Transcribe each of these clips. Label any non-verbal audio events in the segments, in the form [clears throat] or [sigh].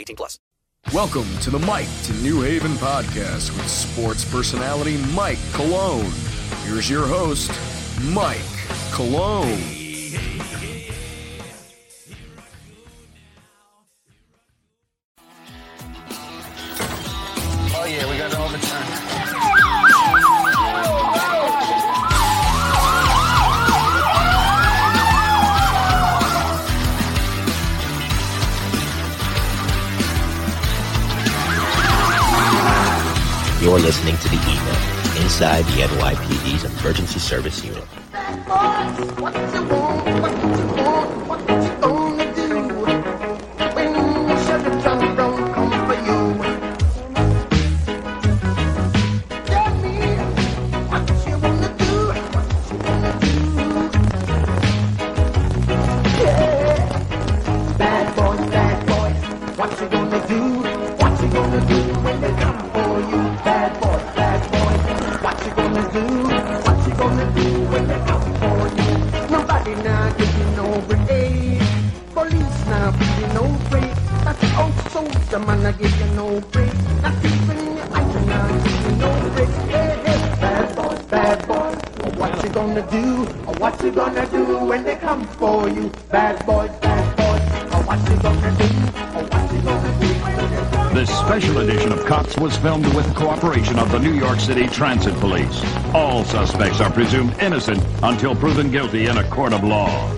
18 plus. Welcome to the Mike to New Haven podcast with sports personality Mike Cologne. Here's your host, Mike Cologne. Oh yeah, we got the overtime. You're listening to the E-Men inside the NYPD's emergency service unit. What you gonna do? What you wanna do what you wanna do. Yeah. Bad voice, bad voice, what you wanna do? What's it gonna do when they come you? Nobody now giving no break. Police now giving no break. That's old soldier man I give you no break. Not even item now giving no break. Hey, hey, bad boy, bad boy, what you gonna do? What you gonna do when they come for you? Bad boy, bad boy, or what you gonna do? This special edition of Cops was filmed with the cooperation of the New York City Transit Police. All suspects are presumed innocent until proven guilty in a court of law.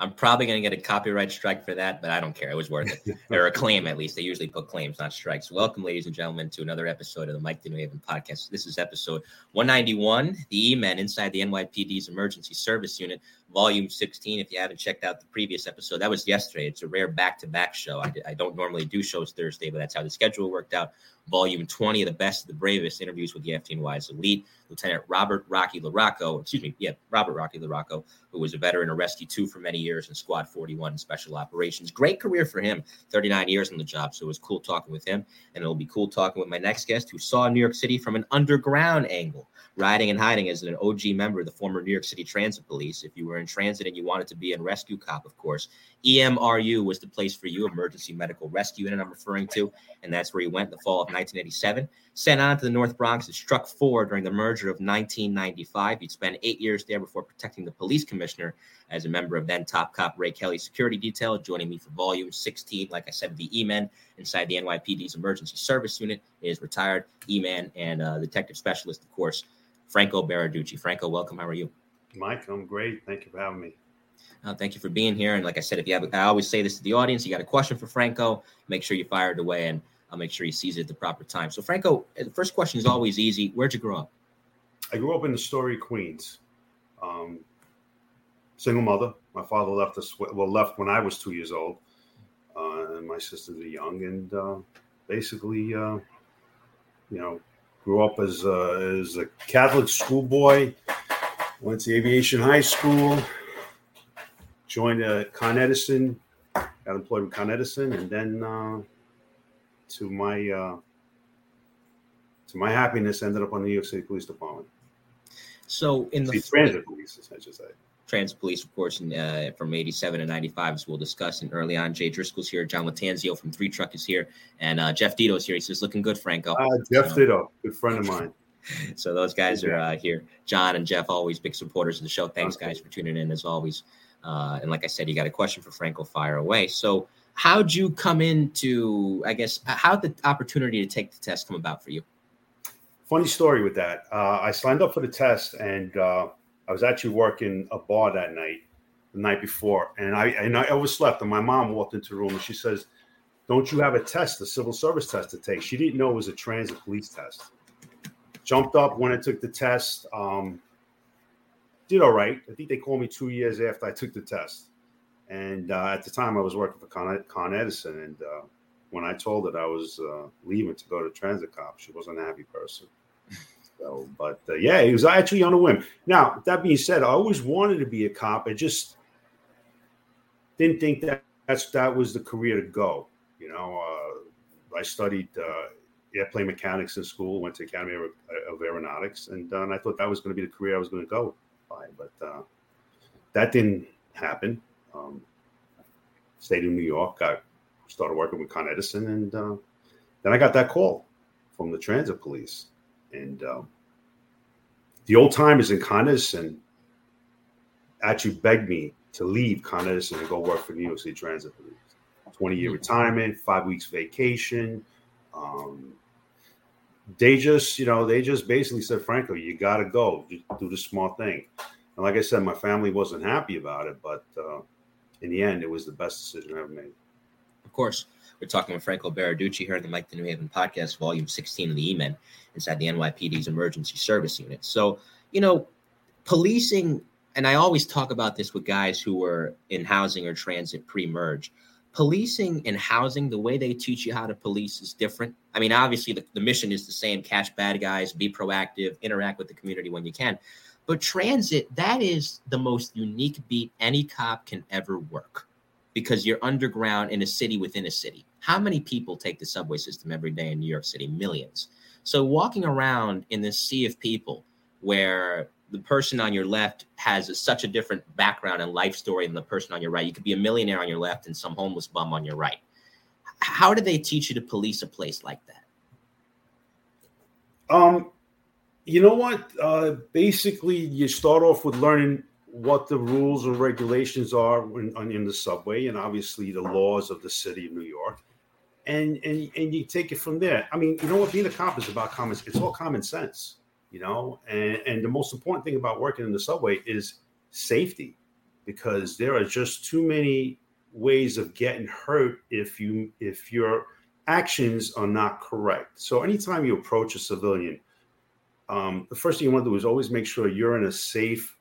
I'm probably going to get a copyright strike for that, but I don't care. It was worth it. [laughs] or a claim, at least. They usually put claims, not strikes. Welcome, ladies and gentlemen, to another episode of the Mike New Haven podcast. This is episode 191, the E-Men inside the NYPD's Emergency Service Unit, volume 16. If you haven't checked out the previous episode, that was yesterday. It's a rare back-to-back show. I, I don't normally do shows Thursday, but that's how the schedule worked out. Volume 20 of the best of the bravest interviews with the FDNY's elite, Lieutenant Robert Rocky LaRocco, excuse me, yeah, Robert Rocky LaRocco, who was a veteran of Rescue 2 for many years in Squad 41 in Special Operations. Great career for him, 39 years on the job. So it was cool talking with him. And it'll be cool talking with my next guest who saw New York City from an underground angle, riding and hiding as an OG member of the former New York City Transit Police. If you were in transit and you wanted to be in Rescue Cop, of course, EMRU was the place for you, Emergency Medical Rescue Unit, I'm referring to. And that's where he went in the fall of 1987. Sent on to the North Bronx and struck four during the merger of 1995. He'd spent eight years there before protecting the police commissioner as a member of then top cop Ray Kelly's security detail. Joining me for volume 16, like I said, the E-Men inside the NYPD's emergency service unit is retired E-Man and uh, detective specialist, of course, Franco Baraducci. Franco, welcome. How are you? Mike, I'm great. Thank you for having me. Uh, thank you for being here. And like I said, if you have, I always say this to the audience, you got a question for Franco, make sure you fire it away, and I'll make sure he sees it at the proper time. So, Franco, the first question is always easy. Where'd you grow up? I grew up in Astoria Queens. Um, single mother. My father left us well left when I was two years old, uh, and my sisters are young. And uh, basically, uh, you know, grew up as a, as a Catholic schoolboy. Went to aviation high school. Joined uh, Con Edison. Got employed with Con Edison, and then uh, to my uh, to my happiness, ended up on the New York City Police Department. So, in the The transit police, I should say. Trans Police, of course, in, uh, from 87 to 95, as we'll discuss. And early on, Jay Driscoll's here, John Latanzio from Three Truck is here, and uh, Jeff Dito's here. He says, looking good, Franco. Uh, Jeff Ditto, good friend of mine. [laughs] So those guys are uh, here. John and Jeff, always big supporters of the show. Thanks, guys, for tuning in as always. Uh, and like I said, you got a question for Franco, fire away. So how'd you come into? I guess how'd the opportunity to take the test come about for you? Funny story with that. Uh, I signed up for the test, and uh, I was actually working a bar that night, the night before, and I and I overslept. And my mom walked into the room, and she says, "Don't you have a test, a civil service test to take?" She didn't know it was a transit police test. Jumped up when I took the test. Um, did all right. I think they called me two years after I took the test. And uh, at the time, I was working for Con, Con Edison. And uh, when I told her I was uh, leaving to go to transit cop, she wasn't a happy person. So, but uh, yeah, he was actually on a whim. Now, that being said, I always wanted to be a cop. I just didn't think that that's that was the career to go. You know, uh, I studied uh, airplane mechanics in school, went to Academy of, Aeronautics, and, and I thought that was going to be the career I was going to go by. But that didn't happen. Um, stayed in New York, got started working with Con Edison, and uh, then I got that call from the transit police, and um, the old timers in Con Edison actually begged me to leave Con Edison and go work for New York City Transit Police. Twenty year retirement, five weeks vacation. Um, they just, you know, they just basically said, Franco, you got to go, Just do the smart thing. And like I said, my family wasn't happy about it, but uh, in the end, it was the best decision I ever made. Of course, we're talking with Franco Baraducci here on the Mike the New Haven podcast, volume 16 of the E-Men inside the NYPD's emergency service unit. So, you know, policing, and I always talk about this with guys who were in housing or transit pre-merge. Policing and housing, the way they teach you how to police is different. I mean, obviously the, the mission is the same, catch bad guys, be proactive, interact with the community when you can. But transit, that is the most unique beat any cop can ever work because you're underground in a city within a city. How many people take the subway system every day in New York City? Millions. So walking around in this sea of people where the person on your left has a, such a different background and life story than the person on your right. You could be a millionaire on your left and some homeless bum on your right. How do they teach you to police a place like that? Um, you know what? Uh, basically, you start off with learning what the rules and regulations are in, in the subway, and obviously the laws of the city of New York, and and and you take it from there. I mean, you know what? Being a cop is about common. It's all common sense, you know. And and the most important thing about working in the subway is safety, because there are just too many ways of getting hurt if you if your actions are not correct. So anytime you approach a civilian um, the first thing you want to do is always make sure you're in a safe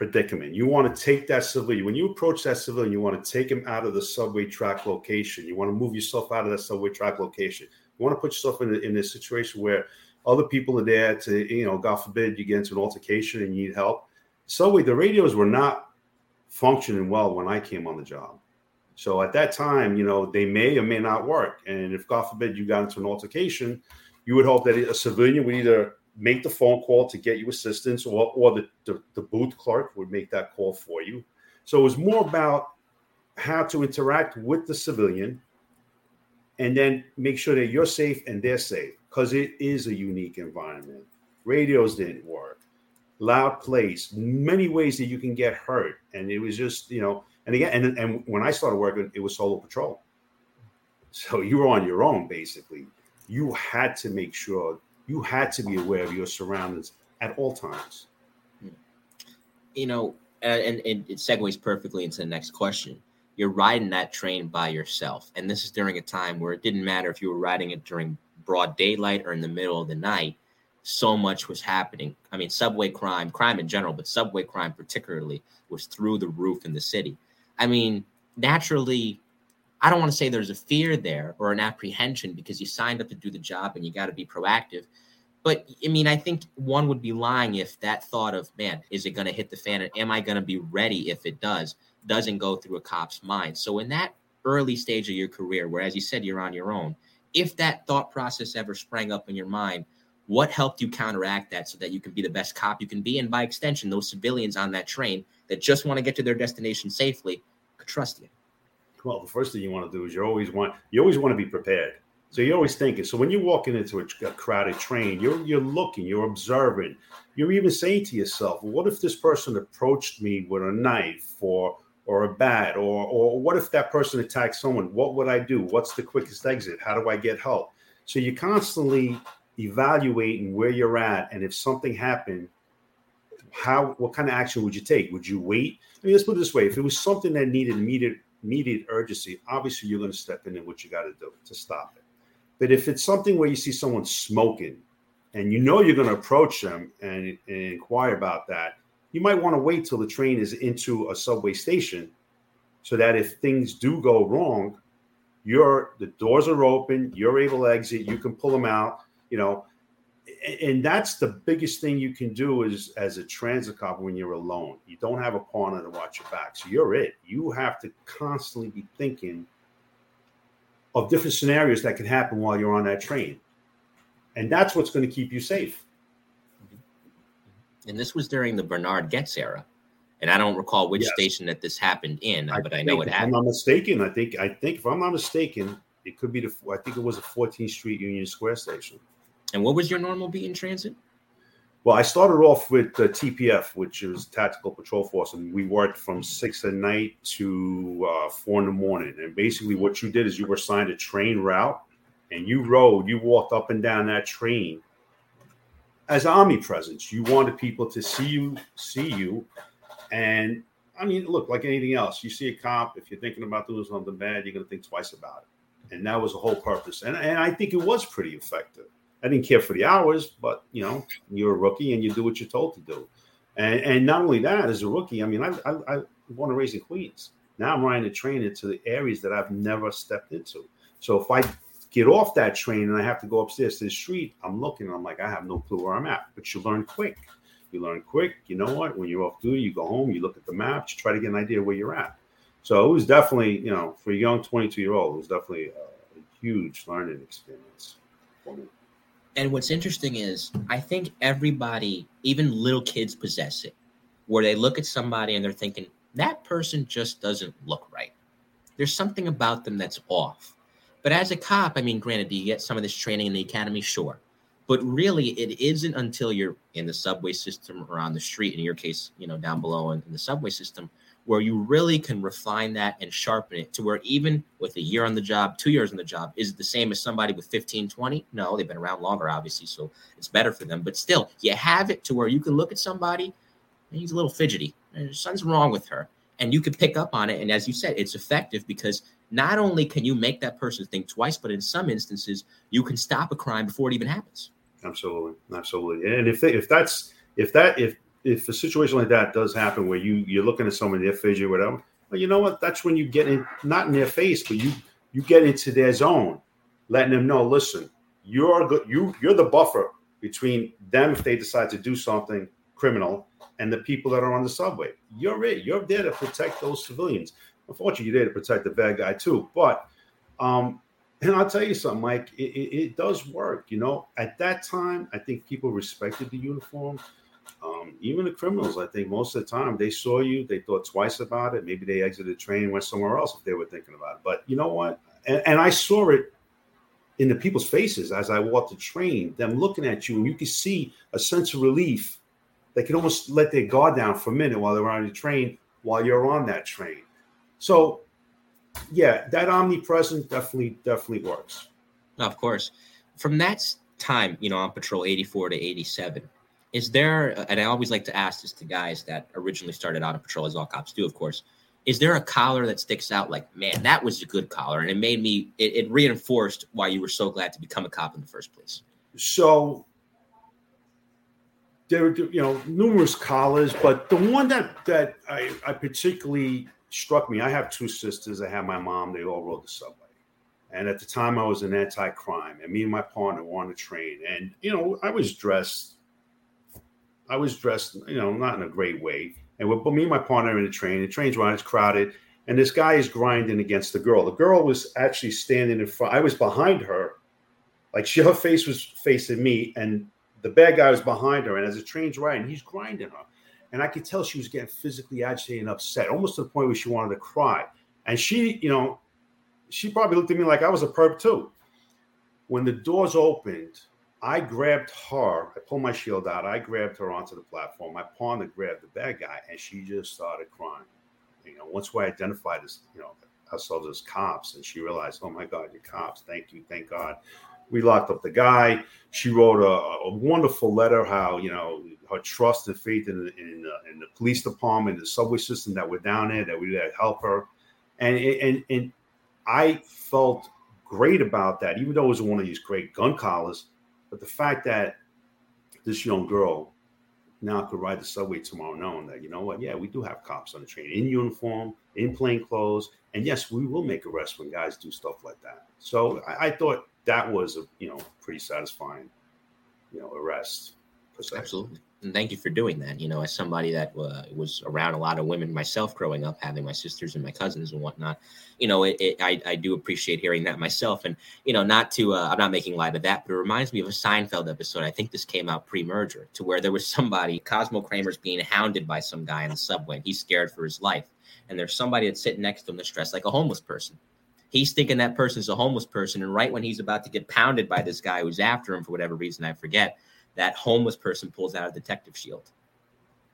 predicament. You want to take that civilian, when you approach that civilian, you want to take him out of the subway track location. You want to move yourself out of that subway track location. You want to put yourself in a, in a situation where other people are there to, you know, God forbid you get into an altercation and you need help. Subway, the radios were not functioning well when I came on the job. So at that time, you know, they may or may not work. And if God forbid you got into an altercation, you would hope that a civilian would either make the phone call to get you assistance or, or the, the, the booth clerk would make that call for you. So it was more about how to interact with the civilian and then make sure that you're safe and they're safe because it is a unique environment. Radios didn't work, loud place, many ways that you can get hurt. And it was just, you know, and again, and, and when I started working, it was solo patrol. So you were on your own basically you had to make sure you had to be aware of your surroundings at all times. You know, and, and it segues perfectly into the next question. You're riding that train by yourself, and this is during a time where it didn't matter if you were riding it during broad daylight or in the middle of the night. So much was happening. I mean, subway crime, crime in general, but subway crime particularly was through the roof in the city. I mean, naturally, I don't want to say there's a fear there or an apprehension because you signed up to do the job and you got to be proactive. But I mean, I think one would be lying if that thought of, man, is it going to hit the fan? And am I going to be ready if it does, doesn't go through a cop's mind. So, in that early stage of your career, where, as you said, you're on your own, if that thought process ever sprang up in your mind, what helped you counteract that so that you can be the best cop you can be? And by extension, those civilians on that train that just want to get to their destination safely could trust you. Well, the first thing you want to do is you always want you always want to be prepared. So you're always thinking. So when you're walking into a, a, crowded train, you're you're looking, you're observing. You're even saying to yourself, "What if this person approached me with a knife, or or a bat or or what if that person attacks someone what would i do what's the quickest exit how do i get help so you're constantly evaluating where you're at and if something happened how what kind of action would you take would you wait i mean let's put it this way if it was something that needed immediate immediate urgency obviously you're going to step in and what you got to do to stop it. But if it's something where you see someone smoking and you know you're going to approach them and, and inquire about that you might want to wait till the train is into a subway station so that if things do go wrong you're the doors are open you're able to exit you can pull them out you know and that's the biggest thing you can do is as a transit cop when you're alone you don't have a partner to watch your back so you're it you have to constantly be thinking of different scenarios that can happen while you're on that train and that's what's going to keep you safe and this was during the Bernard Goetz era. And I don't recall which Yes. station that this happened in, I but I know it if I'm not mistaken. I think I think if I'm not mistaken, it could be the I think it was a 14th Street Union Square station. And what was your normal beat in transit? Well, I started off with uh, TPF, which is Tactical Patrol Force, and we worked from six at night to uh, four in the morning. And basically, what you did is you were assigned a train route, and you rode, you walked up and down that train as omnipresence. You wanted people to see you, see you, and I mean, look, like anything else, you see a cop. If you're thinking about doing something bad, you're going to think twice about it, and that was the whole purpose. And and I think it was pretty effective. I didn't care for the hours, but you know, you're a rookie and you do what you're told to do. And and not only that, as a rookie, I mean, I I, I born and raised in Queens. Now I'm riding a train into the areas that I've never stepped into. So if I get off that train and I have to go upstairs to the street, I'm looking and I'm like, I have no clue where I'm at. But you learn quick. You learn quick. You know what? When you're off duty, you go home, you look at the map, you try to get an idea where you're at. So it was definitely, you know, for a young 22 year old, it was definitely a huge learning experience for me. And what's interesting is I think everybody, even little kids, possess it, where they look at somebody and they're thinking, that person just doesn't look right. There's something about them that's off. But as a cop, I mean, granted, do you get some of this training in the academy? Sure. But really, it isn't until you're in the subway system or on the street, in your case, you know, down below in, in the subway system, where you really can refine that and sharpen it to where even with a year on the job, two years on the job, is it the same as somebody with 15, 20? No, they've been around longer, obviously, so it's better for them. But still, you have it to where you can look at somebody and he's a little fidgety. something's wrong with her. And you can pick up on it. And as you said, it's effective because not only can you make that person think twice, but in some instances, you can stop a crime before it even happens. Absolutely, absolutely. And if they, if that's if that if if a situation like that does happen where you you're looking at someone in their fidget or whatever, well, you know what? That's when you get in not in their face, but you you get into their zone, letting them know, listen, you're good. You you're the buffer between them if they decide to do something criminal and the people that are on the subway. You're it. You're there to protect those civilians. Unfortunately, you're there to protect the bad guy too. But um, and I'll tell you something, Mike, it, it, it does work. You know, at that time, I think people respected the uniform. Um, even the criminals, I think most of the time they saw you, they thought twice about it. Maybe they exited the train went somewhere else if they were thinking about it. But you know what? And, and I saw it in the people's faces as I walked the train, them looking at you, and you could see a sense of relief. They could almost let their guard down for a minute while they're on the train, while you're on that train. So yeah, that omnipresent definitely definitely works. Of course. From that time, you know, on patrol 84 to 87, is there, and I always like to ask this to guys that originally started out on patrol, as all cops do, of course, is there a collar that sticks out like, man, that was a good collar? And it made me, it, it reinforced why you were so glad to become a cop in the first place. So there were you know numerous collars, but the one that that I, I particularly struck me. I have two sisters. I have my mom. They all rode the subway. And at the time, I was an anti-crime, and me and my partner were on the train. And you know, I was dressed. I was dressed, you know, not in a great way. And with me and my partner in the train. The train's running, it's crowded, and this guy is grinding against the girl. The girl was actually standing in front. I was behind her, like she, her face was facing me, and the bad guy was behind her. And as the train's riding, he's grinding her, and I could tell she was getting physically agitated and upset, almost to the point where she wanted to cry. And she, you know, she probably looked at me like I was a perp too. When the doors opened, I grabbed her. I pulled my shield out. I grabbed her onto the platform. I My partner grabbed the bad guy, and she just started crying. You know, once we identified as you know ourselves as cops, and she realized, oh my God, you're cops. Thank you, thank God. We locked up the guy. She wrote a, a wonderful letter how you know her trust and faith in in, in the police department, the subway system that were down there, that we had help her, and and and I felt great about that, even though it was one of these great gun collars. But the fact that this young girl now could ride the subway tomorrow knowing that, you know what, yeah, we do have cops on the train in uniform, in plain clothes. And yes, we will make arrests when guys do stuff like that. So I, I thought that was a, you know, pretty satisfying, you know, arrest. Absolutely and thank you for doing that. You know, as somebody that uh, was around a lot of women myself growing up, having my sisters and my cousins and whatnot, you know, it, it, I, I do appreciate hearing that myself. And, you know, not to, uh, I'm not making light of that, but it reminds me of a Seinfeld episode. I think this came out pre merger to where there was somebody, Cosmo Kramer's being hounded by some guy in the subway. He's scared for his life. And there's somebody that's sitting next to him that's dressed like a homeless person. He's thinking that person's a homeless person. And right when he's about to get pounded by this guy who's after him for whatever reason, I forget that homeless person pulls out a detective shield.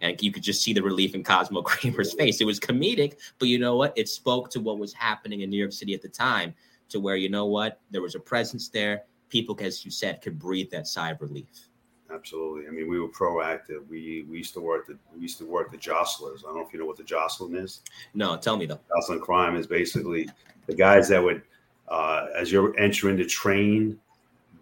And you could just see the relief in Cosmo [laughs] Kramer's face. It was comedic, but you know what? It spoke to what was happening in New York City at the time, to where you know what? There was a presence there. People, as you said, could breathe that sigh of relief. Absolutely. I mean, we were proactive. We we used to work the we used to work the jostlers. I don't know if you know what the jostling is. No, tell me though. Jostling crime is basically the guys that would, uh, as you're entering the train,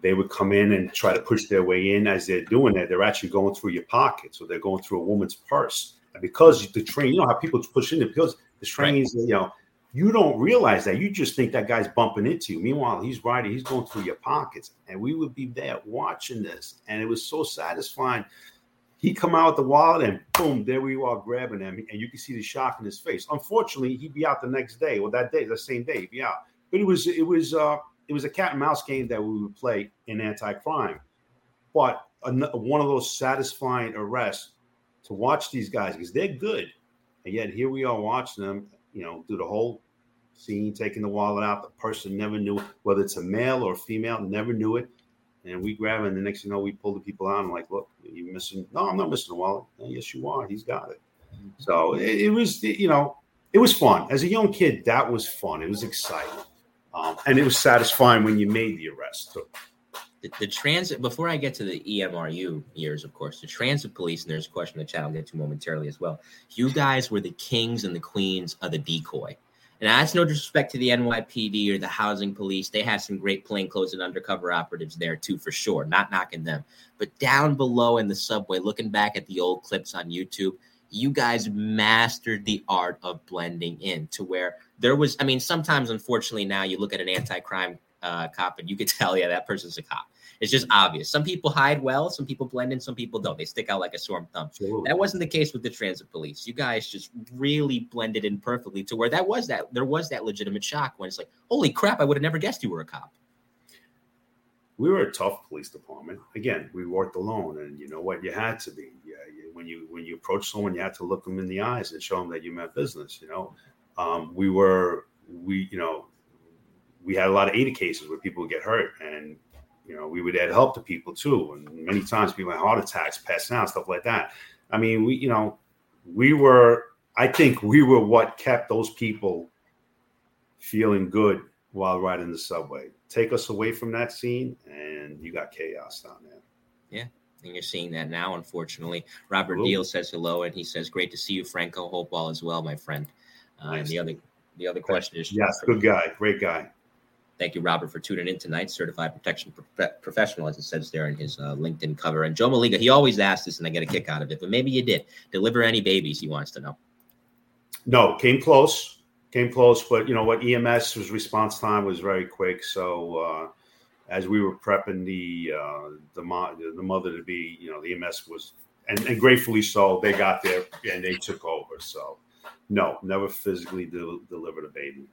they would come in and try to push their way in. As they're doing that, they're actually going through your pocket. So they're going through a woman's purse. And because the train, you know how people push in because the trains, right. you know, you don't realize that. You just think that guy's bumping into you. Meanwhile, he's riding, he's going through your pockets. And we would be there watching this. And it was so satisfying. He come out with the wallet and boom, there we are grabbing him. And you can see the shock in his face. Unfortunately, he'd be out the next day or that day, the same day, he'd be out. But it was, it was, uh, it was a cat and mouse game that we would play in anti-crime. But one of those satisfying arrests to watch these guys because they're good, and yet here we are watching them, you know, do the whole scene, taking the wallet out. The person never knew whether it's a male or a female, never knew it. And we grab it, and the next thing you know, we pull the people out. and I'm like, look, you're missing? No, I'm not missing the wallet. yes, you are. He's got it. So it, it was, you know, it was fun. As a young kid, that was fun. It was exciting. Um, and it was satisfying when you made the arrest too. The, the, transit before I get to the EMRU years, of course, the transit police, and there's a question the chat I'll get to momentarily as well. You guys were the kings and the queens of the decoy. And that's no disrespect to the NYPD or the housing police. They have some great plainclothes and undercover operatives there too, for sure. Not knocking them. But down below in the subway, looking back at the old clips on YouTube, you guys mastered the art of blending in to where there was, I mean, sometimes unfortunately now you look at an anti-crime uh, cop and you could [laughs] tell, yeah, that person's a cop. It's just obvious. Some people hide well, some people blend in, some people don't. They stick out like a sore thumb. That wasn't the case with the transit police. You guys just really blended in perfectly to where that was that there was that legitimate shock when it's like, holy crap, I would have never guessed you were a cop. We were a tough police department. Again, we worked alone, and you know what? You had to be. Yeah, when you when you approach someone, you had to look them in the eyes and show them that you meant business. You know, um, we were we you know we had a lot of ADA cases where people would get hurt and you know we would add help to people too. And many times people had heart attacks passing out stuff like that. I mean we you know we were i think we were what kept those people feeling good while riding the subway. Take us away from that scene and you got chaos down there. Yeah and you're seeing that now unfortunately. Robert Deal says hello and he says great to see you franco. Hope all as well my friend uh. And the other the other question is yes, good guy, great guy. Thank you, Robert, for tuning in tonight. Certified protection prof- professional, as it says there in his uh, LinkedIn cover. And Joe Maliga, he always asks this, and I get a kick out of it. But maybe you did deliver any babies? He wants to know. No, came close, came close. But you know what? EMS was response time was very quick. So uh, as we were prepping the uh, the, mo- the mother to be, you know, the EMS was, and, and gratefully so, they got there and they took over. So no, never physically de- delivered a baby.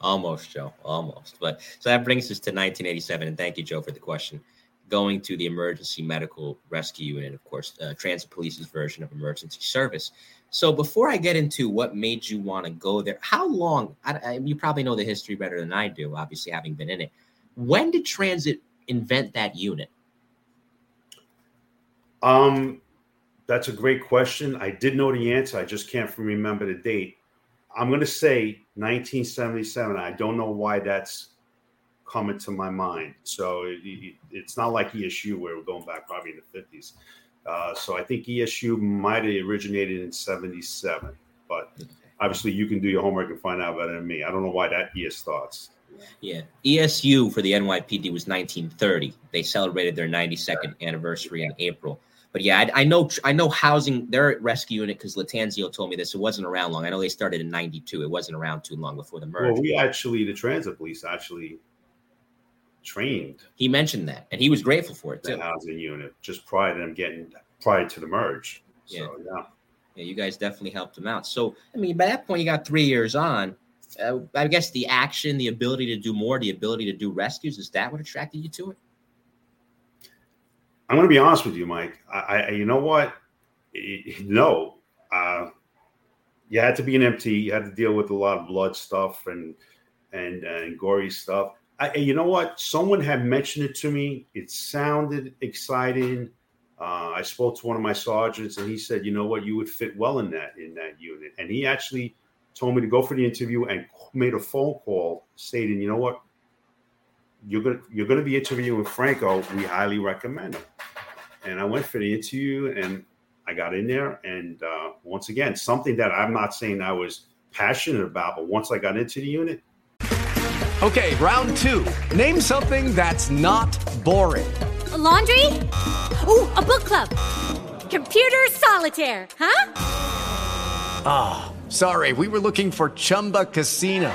Almost, Joe. Almost. But so that brings us to 1987. And thank you, Joe, for the question. Going to the emergency medical rescue unit, of course, uh, transit police's version of emergency service. So before I get into what made you want to go there, how long? I, I, you probably know the history better than I do, obviously having been in it. When did transit invent that unit? Um, that's a great question. I did know the answer. I just can't remember the date. I'm going to say 1977. I don't know why that's coming to my mind. So it, it, it's not like ESU where we're going back probably in the 50s. Uh, so I think ESU might have originated in 77, but obviously you can do your homework and find out better than me. I don't know why that year starts. Yeah, ESU for the NYPD was 1930. They celebrated their 92nd anniversary in April. But yeah, I, I know I know housing. Their rescue unit because Latanzio told me this. It wasn't around long. I know they started in '92. It wasn't around too long before the merge. Well, we actually the transit police actually trained. He mentioned that, and he was grateful for it the too. housing unit just prior to them getting prior to the merge. Yeah. So yeah. Yeah, you guys definitely helped him out. So, I mean, by that point, you got three years on. Uh, I guess the action, the ability to do more, the ability to do rescues, is that what attracted you to it? I'm going to be honest with you, Mike. I, I you know what? No, uh, you had to be an MT. You had to deal with a lot of blood stuff and and and gory stuff. I, you know what? Someone had mentioned it to me. It sounded exciting. Uh, I spoke to one of my sergeants, and he said, "You know what? You would fit well in that in that unit." And he actually told me to go for the interview and made a phone call stating, "You know what? You're gonna you're gonna be interviewing Franco. We highly recommend him." And I went for the interview, and I got in there, and uh, once again, something that I'm not saying I was passionate about, but once I got into the unit, Okay, round two. Name something that's not boring. A laundry? Ooh, a book club. Computer solitaire, huh? Ah, sorry, we were looking for Chumba Casino.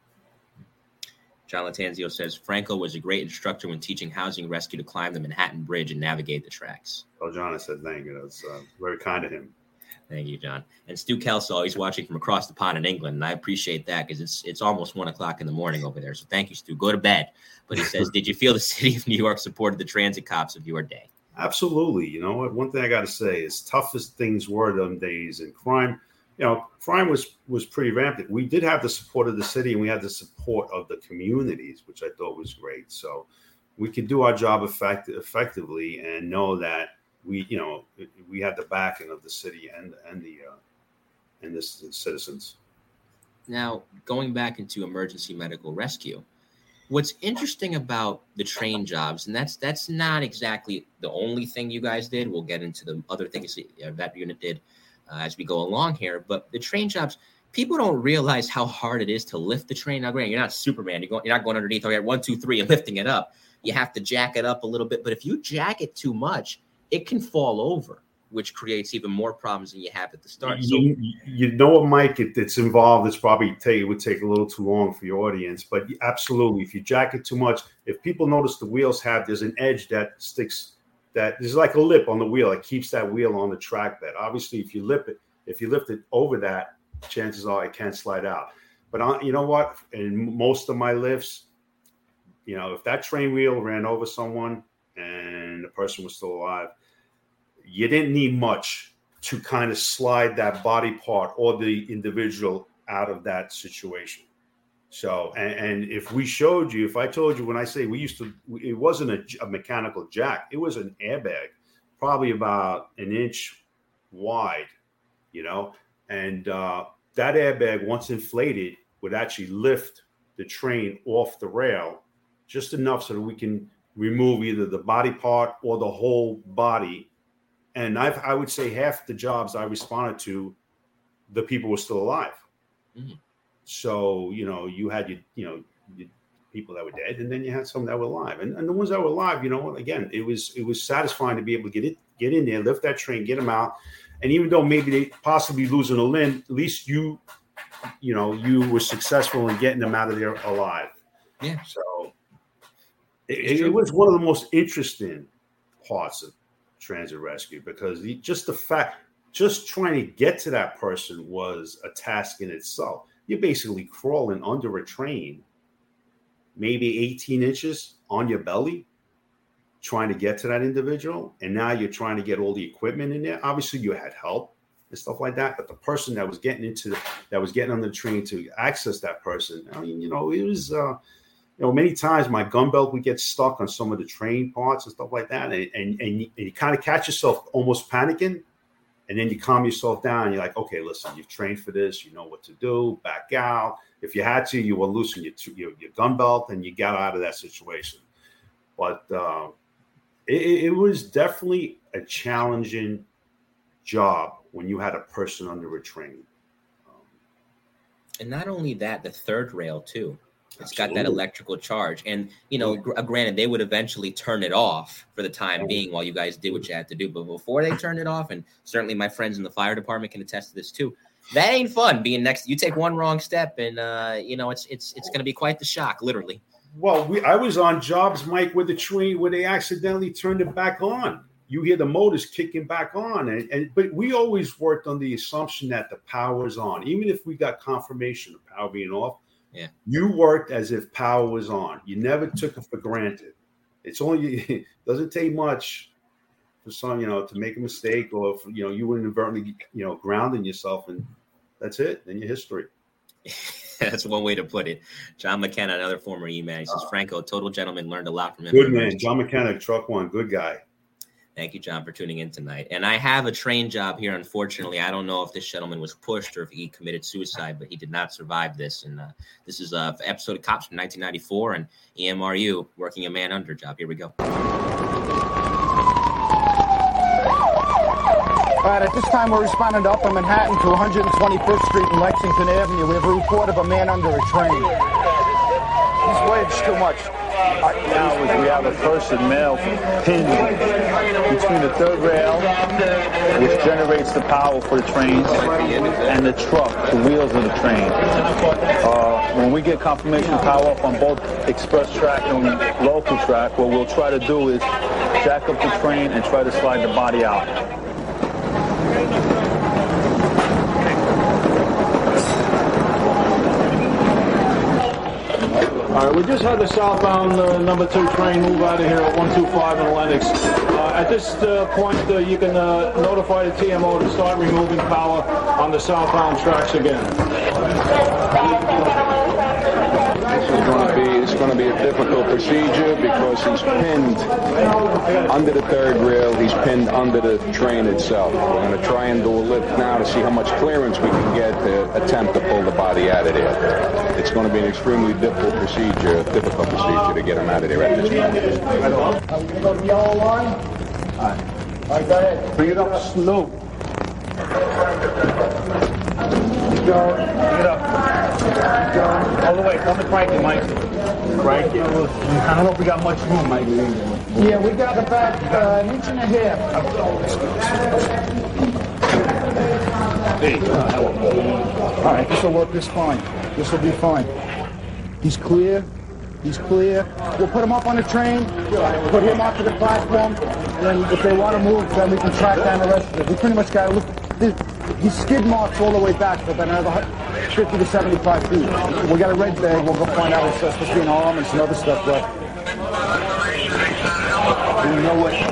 John Latanzio says Franco was a great instructor when teaching housing rescue to climb the Manhattan Bridge and navigate the tracks. Oh, John, I said thank you. That's uh, very kind of him. Thank you, John. And Stu Kelsall, he's watching from across the pond in England, and I appreciate that because it's it's almost one o'clock in the morning over there. So thank you, Stu. Go to bed. But he says, [laughs] "Did you feel the city of New York supported the transit cops of your day?" Absolutely. You know what? One thing I got to say is tough as things were them days and crime, you know, crime was was pretty rampant. We did have the support of the city and we had the support of the communities, which I thought was great. So we could do our job effect- effectively and know that we, you know, we had the backing of the city and and the uh, and the citizens. Now, going back into emergency medical rescue, what's interesting about the train jobs, and that's that's not exactly the only thing you guys did. We'll get into the other things that that unit did uh, as we go along here. But the train jobs, people don't realize how hard it is to lift the train. Now, granted, you're not Superman. You're going, you're not going underneath. Okay, one, two, three, and lifting it up. You have to jack it up a little bit. But if you jack it too much, it can fall over, which creates even more problems than you have at the start. So You, you know what, Mike? It, it's involved. It's probably take it would take a little too long for your audience, but absolutely, if you jack it too much, if people notice the wheels have there's an edge that sticks that there's like a lip on the wheel. It keeps that wheel on the track bed. Obviously, if you lip it, if you lift it over that, chances are it can't slide out. But on, you know what? In most of my lifts, you know, if that train wheel ran over someone and the person was still alive, you didn't need much to kind of slide that body part or the individual out of that situation. So, and, and if we showed you, if I told you when I say we used to, it wasn't a, a mechanical jack, it was an airbag, probably about an inch wide, you know, and uh, that airbag, once inflated, would actually lift the train off the rail just enough so that we can remove either the body part or the whole body. And I've, I would say half the jobs I responded to, the people were still alive. Mhm. So you know, you had your, you know, your people that were dead, and then you had some that were alive. And, and the ones that were alive, you know, again, it was it was satisfying to be able to get it, get in there, lift that train, get them out, and even though maybe they possibly losing a limb, at least you, you know, you were successful in getting them out of there alive. Yeah. So it, it was one of the most interesting parts of transit rescue because the, just the fact, just trying to get to that person was a task in itself. You're basically crawling under a train, maybe 18 inches on your belly, trying to get to that individual. And now you're trying to get all the equipment in there. Obviously, you had help and stuff like that, but the person that was getting into that was getting on the train to access that person, I mean, you know, it was. Uh, you know, many times my gun belt would get stuck on some of the train parts and stuff like that, and and, and you, and you kind of catch yourself almost panicking, and then you calm yourself down. You're like, okay, listen, you've trained for this, you know what to do. Back out. If you had to, you will loosen your your, your gun belt, and you got out of that situation. But uh, it, it was definitely a challenging job when you had a person under a train. And not only that, the third rail too. It's got that electrical charge, and you know, gr- uh, granted, they would eventually turn it off for the time being while you guys did what you had to do. But before they turned it off, and certainly my friends in the fire department can attest to this too. That ain't fun. Being next, you take one wrong step, and uh, you know it's it's it's going to be quite the shock, literally. Well, we, I was on jobs, Mike, with the train where they accidentally turned it back on. You hear the motors kicking back on, and, and but we always worked on the assumption that the power is on, even if we got confirmation of power being off. Yeah. You worked as if power was on. You never took it for granted. It's only [laughs] it doesn't take much for some, you know, to make a mistake or if, you know you inadvertently, you know, grounding yourself, and that's it. Then your history. [laughs] That's one way to put it. John McKenna, another former E-man, he says, ah. Franco, total gentleman, learned a lot from him. Good man, John McKenna, truck one, good guy. Thank you, John, for tuning in tonight. And I have a train job here. Unfortunately, I don't know if this gentleman was pushed or if he committed suicide, but he did not survive this. And uh, this is a episode of Cops from 1994 and EMRU working a man under job. Here we go. All right, at this time, we're responding to Upper Manhattan to 125th Street and Lexington Avenue. We have a report of a man under a train. He's wedged too much. Now is we have a person male pinned between the third rail, which generates the power for the trains, and the truck, the wheels of the train. Uh, when we get confirmation power up on both express track and local track, what we'll try to do is jack up the train and try to slide the body out. All right, we just had the southbound uh, number two train move out of here at 125 in Lenox. Uh, at this uh, point, uh, you can uh, notify the TMO to start removing power on the southbound tracks again. Going to be it's going to be a difficult procedure because he's pinned under the third rail. He's pinned under the train itself. We're going to try and do a lift now to see how much clearance we can get to attempt to pull the body out of there. It's going to be an extremely difficult procedure, difficult procedure to get him out of there at this moment. Are we gonna go to yellow line? All right. All right, go ahead. Bring it up slow. Going. Bring it up. Going. All the way. Come to crank it, Mike. Crank it. I don't know if we got much room, Mike. Yeah, we got about uh, an inch and a half. Hey. All right, this will work just fine. This will be fine. He's clear. He's clear. We'll put him up on the train, put him onto the platform, and then if they want to move, then we can track down the rest of it. We pretty much got to look. He's skid marks all the way back for another 50 to 75 feet. We got a red bag. We'll go find out. It's supposed to be an arm and some other stuff, but. Do you know what him?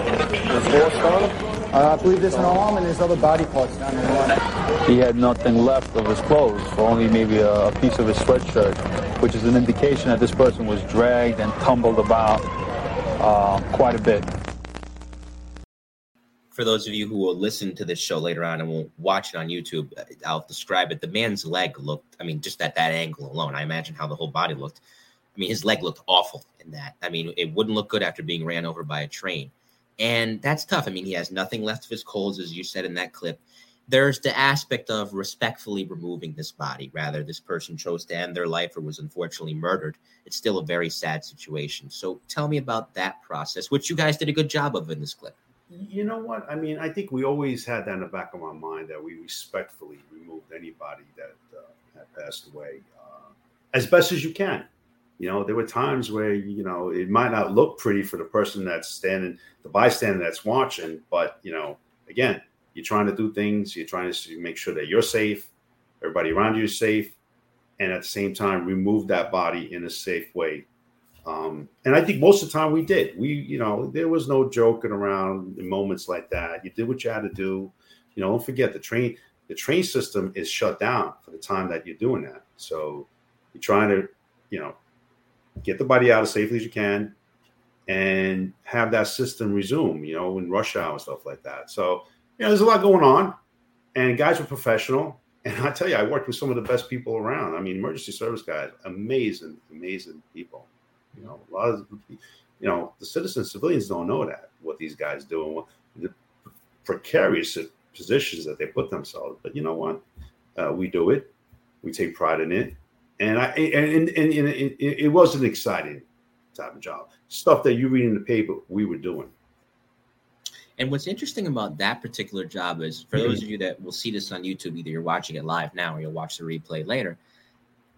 Uh, I believe there's an arm and there's other body parts down the line. He had nothing left of his clothes, only maybe a, a piece of his sweatshirt, which is an indication that this person was dragged and tumbled about uh, quite a bit. For those of you who will listen to this show later on and won't watch it on YouTube, I'll describe it. The man's leg looked, I mean, just at that angle alone, I imagine how the whole body looked. I mean, his leg looked awful in that. I mean, it wouldn't look good after being ran over by a train. And that's tough. I mean, he has nothing left of his colds, as you said in that clip. There's the aspect of respectfully removing this body. Rather, this person chose to end their life or was unfortunately murdered. It's still a very sad situation. So tell me about that process, which you guys did a good job of in this clip. You know what? I mean, I think we always had that in the back of our mind that we respectfully removed anybody that uh, had passed away uh, as best as you can. You know, there were times where you know it might not look pretty for the person that's standing, the bystander that's watching, but you know, again, you're trying to do things. You're trying to make sure that you're safe, everybody around you is safe, and at the same time, remove that body in a safe way um, and I think most of the time we did. We, you know, there was no joking around in moments like that. You did what you had to do. You know, don't forget the train. The train system is shut down for the time that you're doing that. So you're trying to, you know, get the body out as safely as you can, and have that system resume. You know, in rush hour and stuff like that. So you know, there's a lot going on, and guys were professional. [laughs] And I tell you, I worked with some of the best people around. I mean, emergency service guys, amazing, amazing people. You know, a lot of you know the citizens, civilians don't know that what these guys do and what the precarious positions that they put themselves. But you know what? Uh, we do it. We take pride in it, and I and and, and, and it, it was an exciting type of job. Stuff that you read in the paper, we were doing. And what's interesting about that particular job is for those of you that will see this on YouTube, either you're watching it live now or you'll watch the replay later.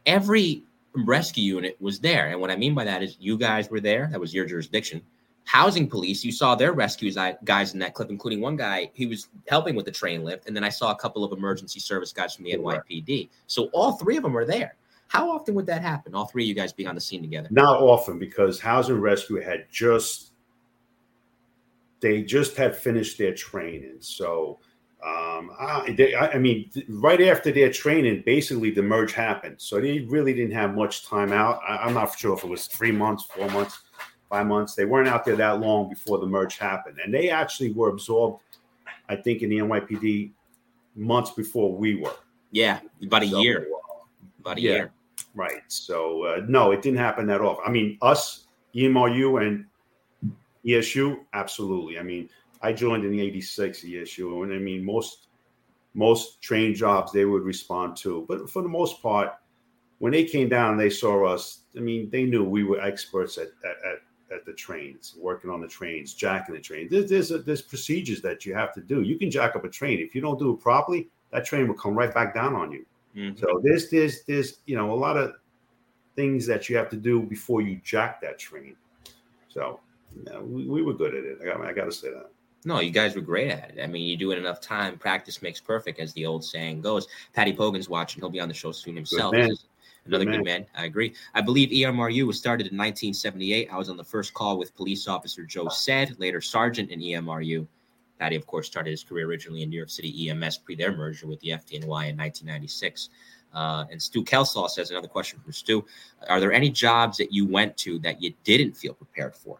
Every rescue unit was there. And what I mean by that is you guys were there. That was your jurisdiction. Housing police, you saw their rescue guys in that clip, including one guy, he was helping with the train lift. And then I saw a couple of emergency service guys from the NYPD. So all three of them were there. How often would that happen? All three of you guys being on the scene together? Not often because housing rescue had just they just had finished their training. So um, I, they, I, mean, right after their training, basically the merge happened. So they really didn't have much time out. I, am not sure if it was three months, four months, five months. They weren't out there that long before the merge happened. And they actually were absorbed, I think, in the NYPD months before we were. Yeah, about a so, year. About a yeah, year. Right. So, uh, no, it didn't happen that often. I mean, us, EMRU, and ESU, absolutely. I mean, I joined in the 86 ESU, and I mean, most most train jobs they would respond to. But for the most part, when they came down, they saw us. I mean, they knew we were experts at at, at, at the trains, working on the trains, jacking the train. There's there's, a, there's procedures that you have to do. You can jack up a train if you don't do it properly. That train will come right back down on you. Mm-hmm. So there's there's there's you know a lot of things that you have to do before you jack that train. So you know, we, we were good at it. I got I got to say that. No, you guys were great at it. I mean, you do it enough time, practice makes perfect, as the old saying goes. Paddy Pogan's watching; he'll be on the show soon himself. Another good man. good man. I agree. I believe EMRU was started in 1978. I was on the first call with police officer Joe Said, later sergeant in EMRU. Patty, of course, started his career originally in New York City EMS pre their merger with the FDNY in 1996. Uh, and Stu Kelsaw says another question from Stu: Are there any jobs that you went to that you didn't feel prepared for?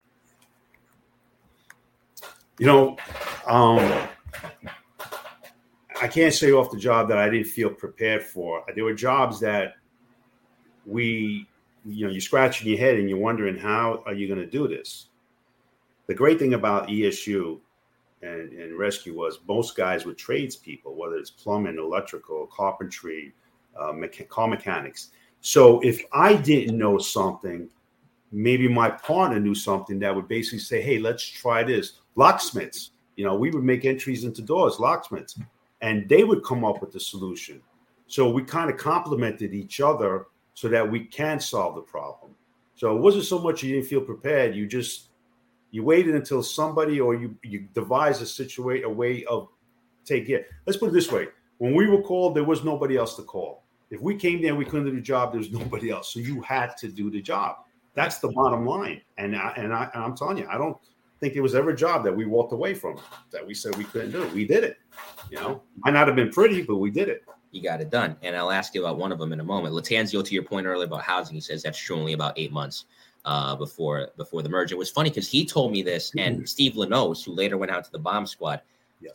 You know, um, I can't say off the job that I didn't feel prepared for. There were jobs that we, you know, you're scratching your head and you're wondering how are you going to do this. The great thing about ESU and, and rescue was most guys were tradespeople, whether it's plumbing, electrical, carpentry, uh, mecha- car mechanics. So if I didn't know something, maybe my partner knew something that would basically say, "Hey, let's try this." Locksmiths. You know, we would make entries into doors, locksmiths, and they would come up with the solution. So we kind of complemented each other so that we can solve the problem. So it wasn't so much you didn't feel prepared. You just you waited until somebody or you you devised a situation a way of take it. Let's put it this way: when we were called, there was nobody else to call. If we came there, we couldn't do the job. There was [laughs] nobody else, so you had to do the job. That's the bottom line. And I, and I and I'm telling you, I don't think it was ever a job that we walked away from that we said we couldn't do. We did it. You know, might not have been pretty, but we did it. You got it done. And I'll ask you about one of them in a moment. Latanzio, to your point earlier about housing, he says that's true only about eight months. uh, before before the merge. It was funny because he told me this, and Steve Lenox, who later went out to the bomb squad,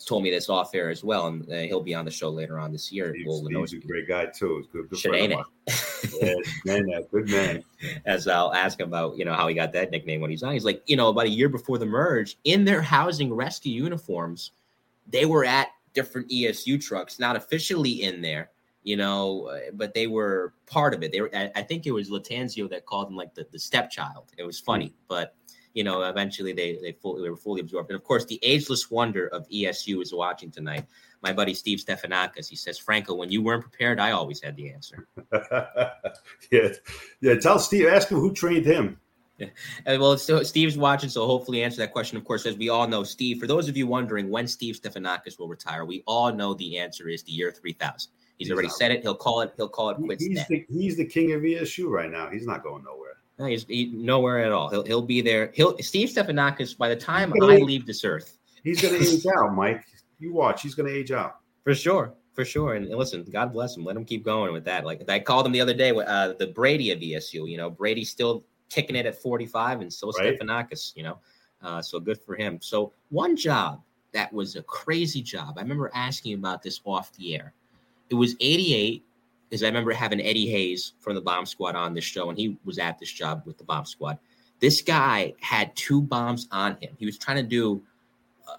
told me this off air as well, and uh, he'll be on the show later on this year. Will Steve's a great guy too. He's good, good friend of mine. [laughs] yeah, man, good man. [laughs] As I'll ask him about, you know, how he got that nickname when he's on. He's like, you know, about a year before the merge, in their housing rescue uniforms, they were at different ESU trucks, not officially in there, you know, uh, but they were part of it. They were, I, I think it was Latanzio that called him like the, the stepchild. It was funny, but you know, eventually they they fully they were fully absorbed. And of course, the ageless wonder of ESU is watching tonight. My buddy Steve Stefanakis. He says, Franco, when you weren't prepared, I always had the answer. [laughs] yeah, yeah. Tell Steve, ask him who trained him. Yeah. [laughs] Well, so Steve's watching, so hopefully answer that question. Of course, as we all know, Steve. For those of you wondering when Steve Stefanakis will retire, we all know the answer is the year three thousand. He's, He's already said it. He'll call it. He'll call it quits. He's the, he's the king of ESU right now. He's not going nowhere. No, he's he, nowhere at all. He'll he'll be there. He'll Steve Stefanakis. By the time gonna- I leave this earth, He's going to age out, Mike. You watch. He's going to age out. for sure, for sure. And, and listen, God bless him. Let him keep going with that. Like I called him the other day, uh, the Brady of ESU. You know, Brady's still kicking it at 45, and so Right. Stefanakis. You know, uh, so good for him. So one job that was a crazy job. I remember asking about this off the air. It was 88. Is I remember having Eddie Hayes from the Bomb Squad on this show, and he was at this job with the Bomb Squad. This guy had two bombs on him. He was trying to do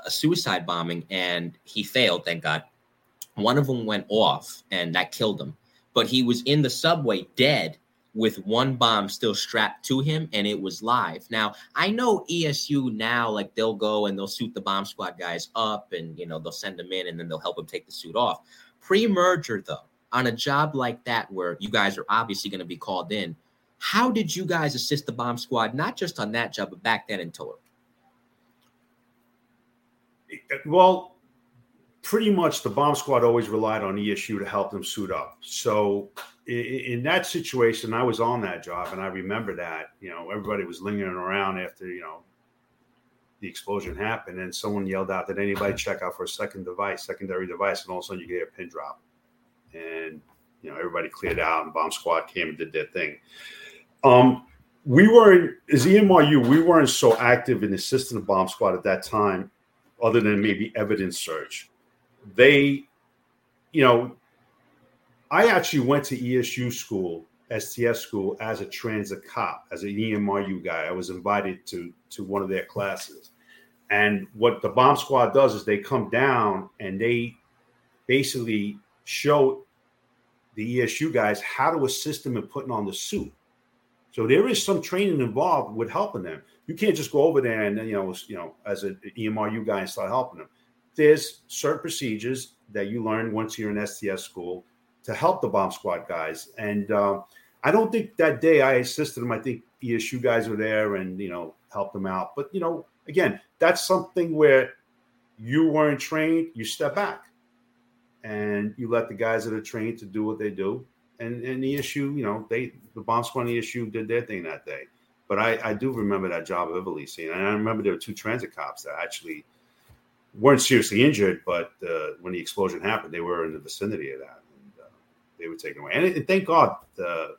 a suicide bombing, and he failed. Thank God. One of them went off, and that killed him. But he was in the subway dead with one bomb still strapped to him, and it was live. Now I know ESU now, like they'll go and they'll suit the bomb squad guys up, and you know they'll send them in, and then they'll help them take the suit off. Pre-merger, though, on a job like that where you guys are obviously going to be called in, how did you guys assist the bomb squad, not just on that job, but back then in total? Well, pretty much the bomb squad always relied on ESU to help them suit up. So in that situation, I was on that job, and I remember that. You know, everybody was lingering around after you know the explosion happened, and someone yelled out, "Did anybody [laughs] check out for a second device, secondary device?" And all of a sudden, you get a pin drop, and you know everybody cleared out, and bomb squad came and did their thing. Um, we weren't as EMRU, we weren't so active in assisting the bomb squad at that time, other than maybe evidence search. They, you know, I actually went to ESU school, STS school, as a transit cop, as an EMRU guy. I was invited to to one of their classes, and what the bomb squad does is they come down and they basically show the ESU guys how to assist them in putting on the suit. So there is some training involved with helping them. You can't just go over there and then, you know, you know, as an EMRU guy and start helping them. There's certain procedures that you learn once you're in STS school to help the bomb squad guys. And uh, I don't think that day I assisted them. I think ESU guys were there and you know helped them out. But you know, again, that's something where you weren't trained. You step back and you let the guys that are trained to do what they do. And and the issue, you know, they the bomb squad issue did their thing that day. But I, I do remember that job of Evelise, and I remember there were two transit cops that actually weren't seriously injured, but uh, when the explosion happened, they were in the vicinity of that, and uh, they were taken away. And, and thank God the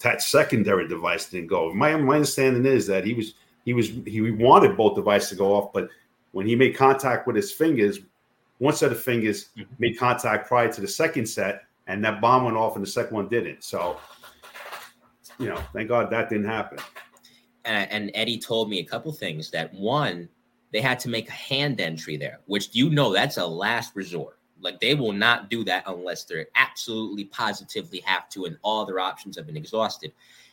that secondary device didn't go. My my understanding is that he was he was he wanted both devices to go off, but when he made contact with his fingers, one set of fingers mm-hmm. made contact prior to the second set, and that bomb went off, and the second one didn't. So, you know, thank God that didn't happen. and, and Eddie told me a couple things. That one, they had to make a hand entry there, which you know that's a last resort. Like they will not do that unless they're absolutely positively have to, and all their options have been exhausted.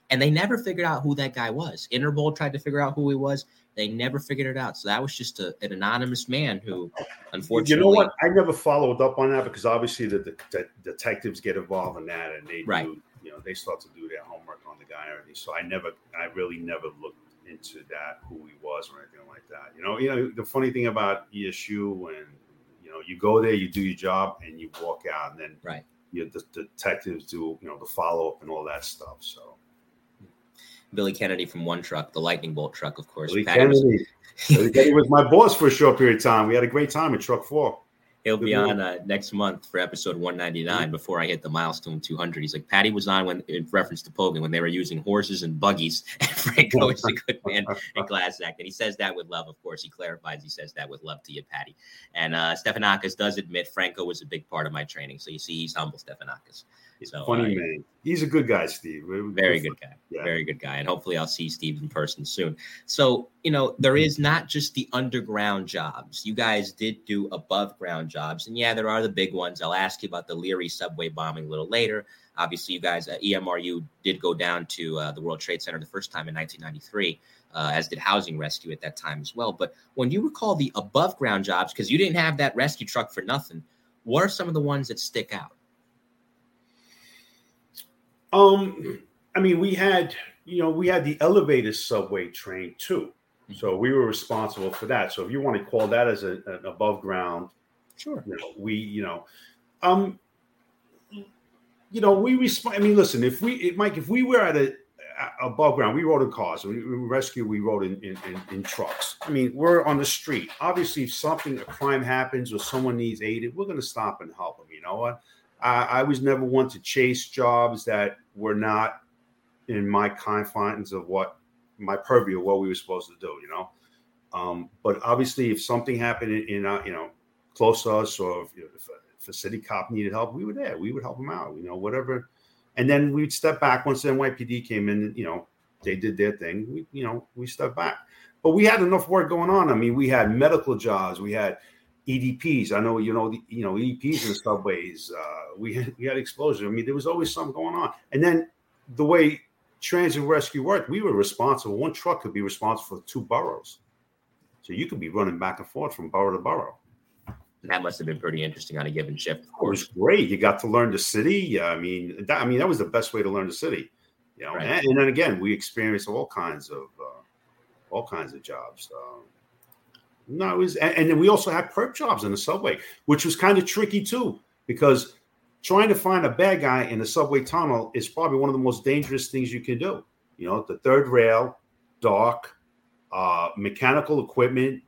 And they never figured out who that guy was. Interpol tried to figure out who he was. They never figured it out. So that was just a, an anonymous man who, unfortunately, You know what? I never followed up on that because obviously the, the, the detectives get involved in that, and they Right. do, you know, they start to do their homework on the guy and everything. So I never, I really never looked into that who he was or anything like that. You know, you know, the funny thing about ESU and you know, you go there, you do your job, and you walk out, and then right, you the, the detectives do you know the follow up and all that stuff. So Billy Kennedy from One Truck, the lightning bolt truck, of course. Billy Kennedy, Billy [laughs] Kennedy was my boss for a short period of time. We had a great time in Truck Four. He'll be on uh, next month for episode 199 before I hit the milestone 200. He's like, Patty was on when, in reference to Pogan, when they were using horses and buggies. [laughs] And Franco is a good man in glass act. And he says that with love, of course. He clarifies he says that with love to you, Patty. And uh, Stefanakis does admit Franco was a big part of my training. So you see, he's humble, Stefanakis. So, Funny uh, man. He's a good guy, Steve. very good guy. very good guy and hopefully i'll see steve in person soon. So you know there is not just the underground jobs. You guys did do above ground jobs and yeah there are the big ones. I'll ask you about the leary subway bombing a little later. Obviously you guys at emru did go down to uh, the world trade center the first time in 1993 uh, as did housing rescue at that time as well. But when you recall the above ground jobs because you didn't have that rescue truck for nothing what are some of the ones that stick out Um, I mean, we had you know we had the elevated subway train too, so we were responsible for that. So if you want to call that as a, an above ground, sure. You know, we you know, um, you know we respond. I mean, listen, if we if, Mike, if we were at a above ground, we rode in cars. We, we rescue, we rode in, in, in, in trucks. I mean, we're on the street. Obviously, if something, a crime happens or someone needs aid, we're going to stop and help them. You know what? I, I was never one to chase jobs that were not in my confines of what my purview of what we were supposed to do, you know. Um, but obviously, if something happened in, in uh, you know, close to us, or if, if, a, if a city cop needed help, we were there. We would help them out, you know, whatever. And then we'd step back once the NYPD came in. You know, they did their thing. We, you know, we stepped back. But we had enough work going on. I mean, we had medical jobs. We had EDPs. I know you know the, you know EDPs in the subways. Uh, we had, we had explosions. I mean, there was always something going on. And then the way transit rescue worked, we were responsible. One truck could be responsible for two boroughs, so you could be running back and forth from borough to borough. That must have been pretty interesting on a given shift. Of course, great. You got to learn the city. I mean, that, I mean that was the best way to learn the city. You know, Right. and, and then again, we experienced all kinds of uh, all kinds of jobs. Um, no, it was, and, then we also had perp jobs in the subway, which was kind of tricky too, because trying to find a bad guy in the subway tunnel is probably one of the most dangerous things you can do. You know, the third rail, dark, uh, mechanical equipment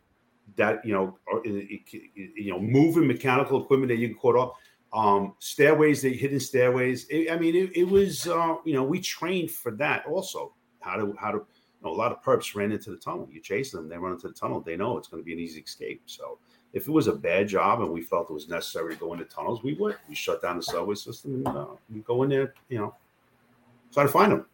that you know, you know, moving mechanical equipment that you can caught up, um, stairways, the hidden stairways. It- I mean, it, it was, uh, you know, we trained for that also. How to how to know, a lot of perps ran into the tunnel. You chase them, they run into the tunnel. They know it's going to be an easy escape. So if it was a bad job and we felt it was necessary to go into tunnels, we would. We shut down the subway system and uh, go in there, you know, try to find them.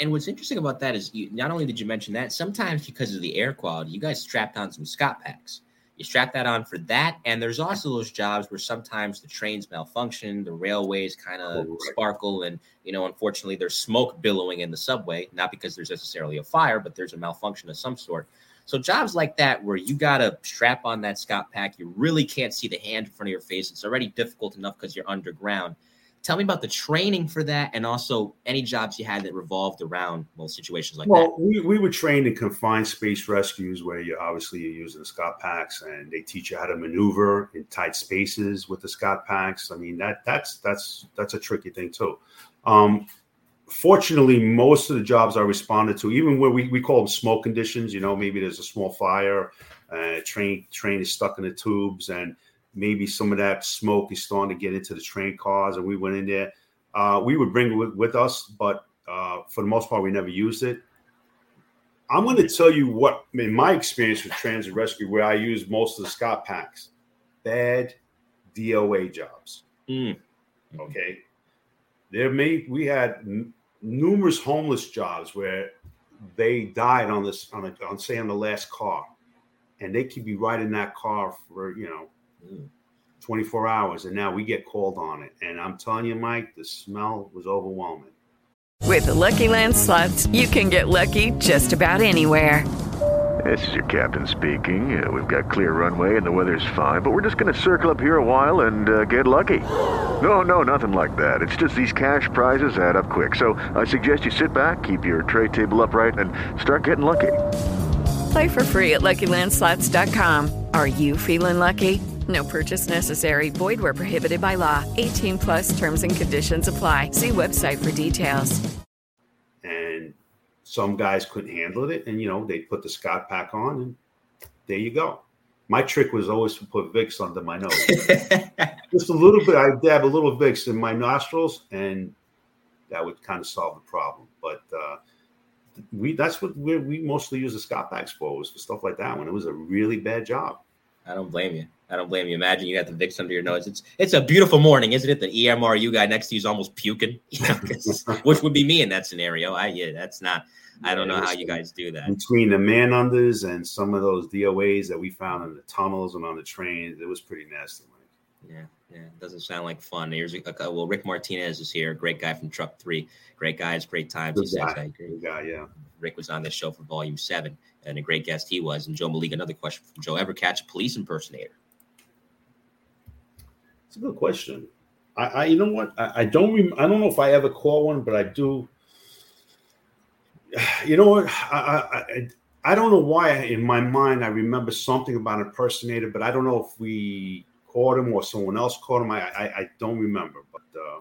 And what's interesting about that is you not only did you mention that, sometimes because of the air quality, you guys strapped on some Scott packs. You strap that on for that. And there's also those jobs where sometimes the trains malfunction, the railways kind of sparkle, and you know, unfortunately, there's smoke billowing in the subway, not because there's necessarily a fire, but there's a malfunction of some sort. So jobs like that where you gotta strap on that Scott pack, you really can't see the hand in front of your face. It's already difficult enough because you're underground. Tell me about the training for that, and also any jobs you had that revolved around well situations like that. well, we, we were trained in confined space rescues where you obviously you're using the Scott packs and they teach you how to maneuver in tight spaces with the Scott packs. I mean that that's that's that's a tricky thing too. Um, fortunately, most of the jobs I responded to, even where we, we call them smoke conditions, you know, maybe there's a small fire, uh, train train is stuck in the tubes, and maybe some of that smoke is starting to get into the train cars, and we went in there. Uh, we would bring it with, with us, but uh, for the most part, we never used it. I'm going to tell you what, in my experience with transit rescue, where I use most of the Scott packs, bad DOA jobs. Okay, there may we had n- numerous homeless jobs where they died on this on a, on say on the last car, and they could be right in that car for you know. 24 hours and now we get called on it and i'm telling you mike the smell was overwhelming With the Lucky Land slots, you can get lucky just about anywhere. This is your captain speaking. Uh, we've got clear runway and the weather's fine, but we're just going to circle up here a while and uh, get lucky. No, no, nothing like that. It's just these cash prizes add up quick. So I suggest you sit back, keep your tray table upright, and start getting lucky. Play for free at LuckyLandSlots.com. Are you feeling lucky? No purchase necessary. Void where prohibited by law. 18 plus terms and conditions apply. See website for details. and some guys couldn't handle it and you know they put the scott pack on and there you go my trick was always to put Vicks under my nose. [laughs] Just a little bit. I dab a little Vicks in my nostrils, and that would kind of solve the problem. But uh, we that's what we we mostly use the Scott packs for was for stuff like that when it was a really bad job. I don't blame you. I don't blame you. Imagine you got the Vicks under your nose. It's it's a beautiful morning, isn't it? The EMRU guy next to you is almost puking, [laughs] you know, [laughs] which would be me in that scenario. I yeah, that's not. I don't know how you guys do that. Between the man unders and some of those DOAs that we found in the tunnels and on the trains, it was pretty nasty. Yeah, yeah, it doesn't sound like fun. Here's a, well, Rick Martinez is here, great guy from Truck Three, great guys, great times. Good he says. Good guy, yeah. Rick was on this show for Volume Seven, and a great guest he was. And Joe Malik, another question from Joe: Ever catch a police impersonator? It's a good question. I, I you know what? I, I don't rem- I don't know if I ever caught one, but I do. [sighs] You know what? I, I I don't know why in my mind I remember something about impersonator, but I don't know if we caught him or someone else caught him. I I, I don't remember, but uh,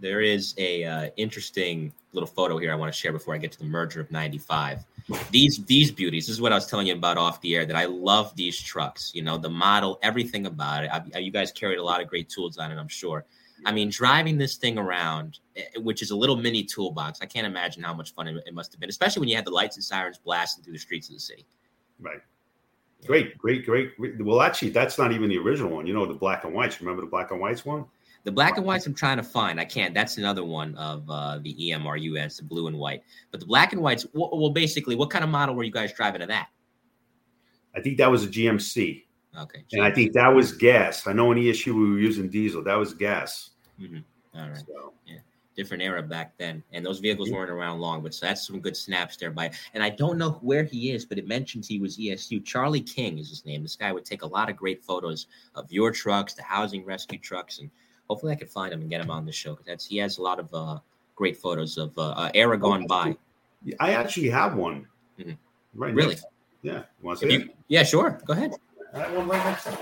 There is a uh, interesting little photo here I want to share before I get to the merger of '95. These these beauties. This is what I was telling you about off the air. That I love these trucks. You know, the model, everything about it. I, you guys carried a lot of great tools on it. I'm sure. I mean, driving this thing around, eh, which is a little mini toolbox. I can't imagine how much fun it, it must have been, especially when you had the lights and sirens blasting through the streets of the city. right. Great, great, great, great. Well, actually, that's not even the original one. You know, the black and whites. Remember the black and whites one? The black and whites I'm trying to find. I can't. That's another one of uh, the EMRU. It's the blue and white. But the black and whites. Well, well, basically, what kind of model were you guys driving to that? I think that was a GMC. Okay. And I think that was gas. I know any issue we were using diesel. That was gas. Mhm. All right. Yeah. Different era back then, and those vehicles weren't around long. But so that's some good snaps there. By and I don't know where he is, but it mentions he was ESU. Charlie King is his name. This guy would take a lot of great photos of your trucks, the housing rescue trucks, and hopefully I could find him and get him on the show because that's he has a lot of uh, great photos of uh, uh, era gone by. I actually have one. Mhm. Right. Really? next- Yeah. Want to see you- it? yeah, sure. Go ahead. I have one right next to it.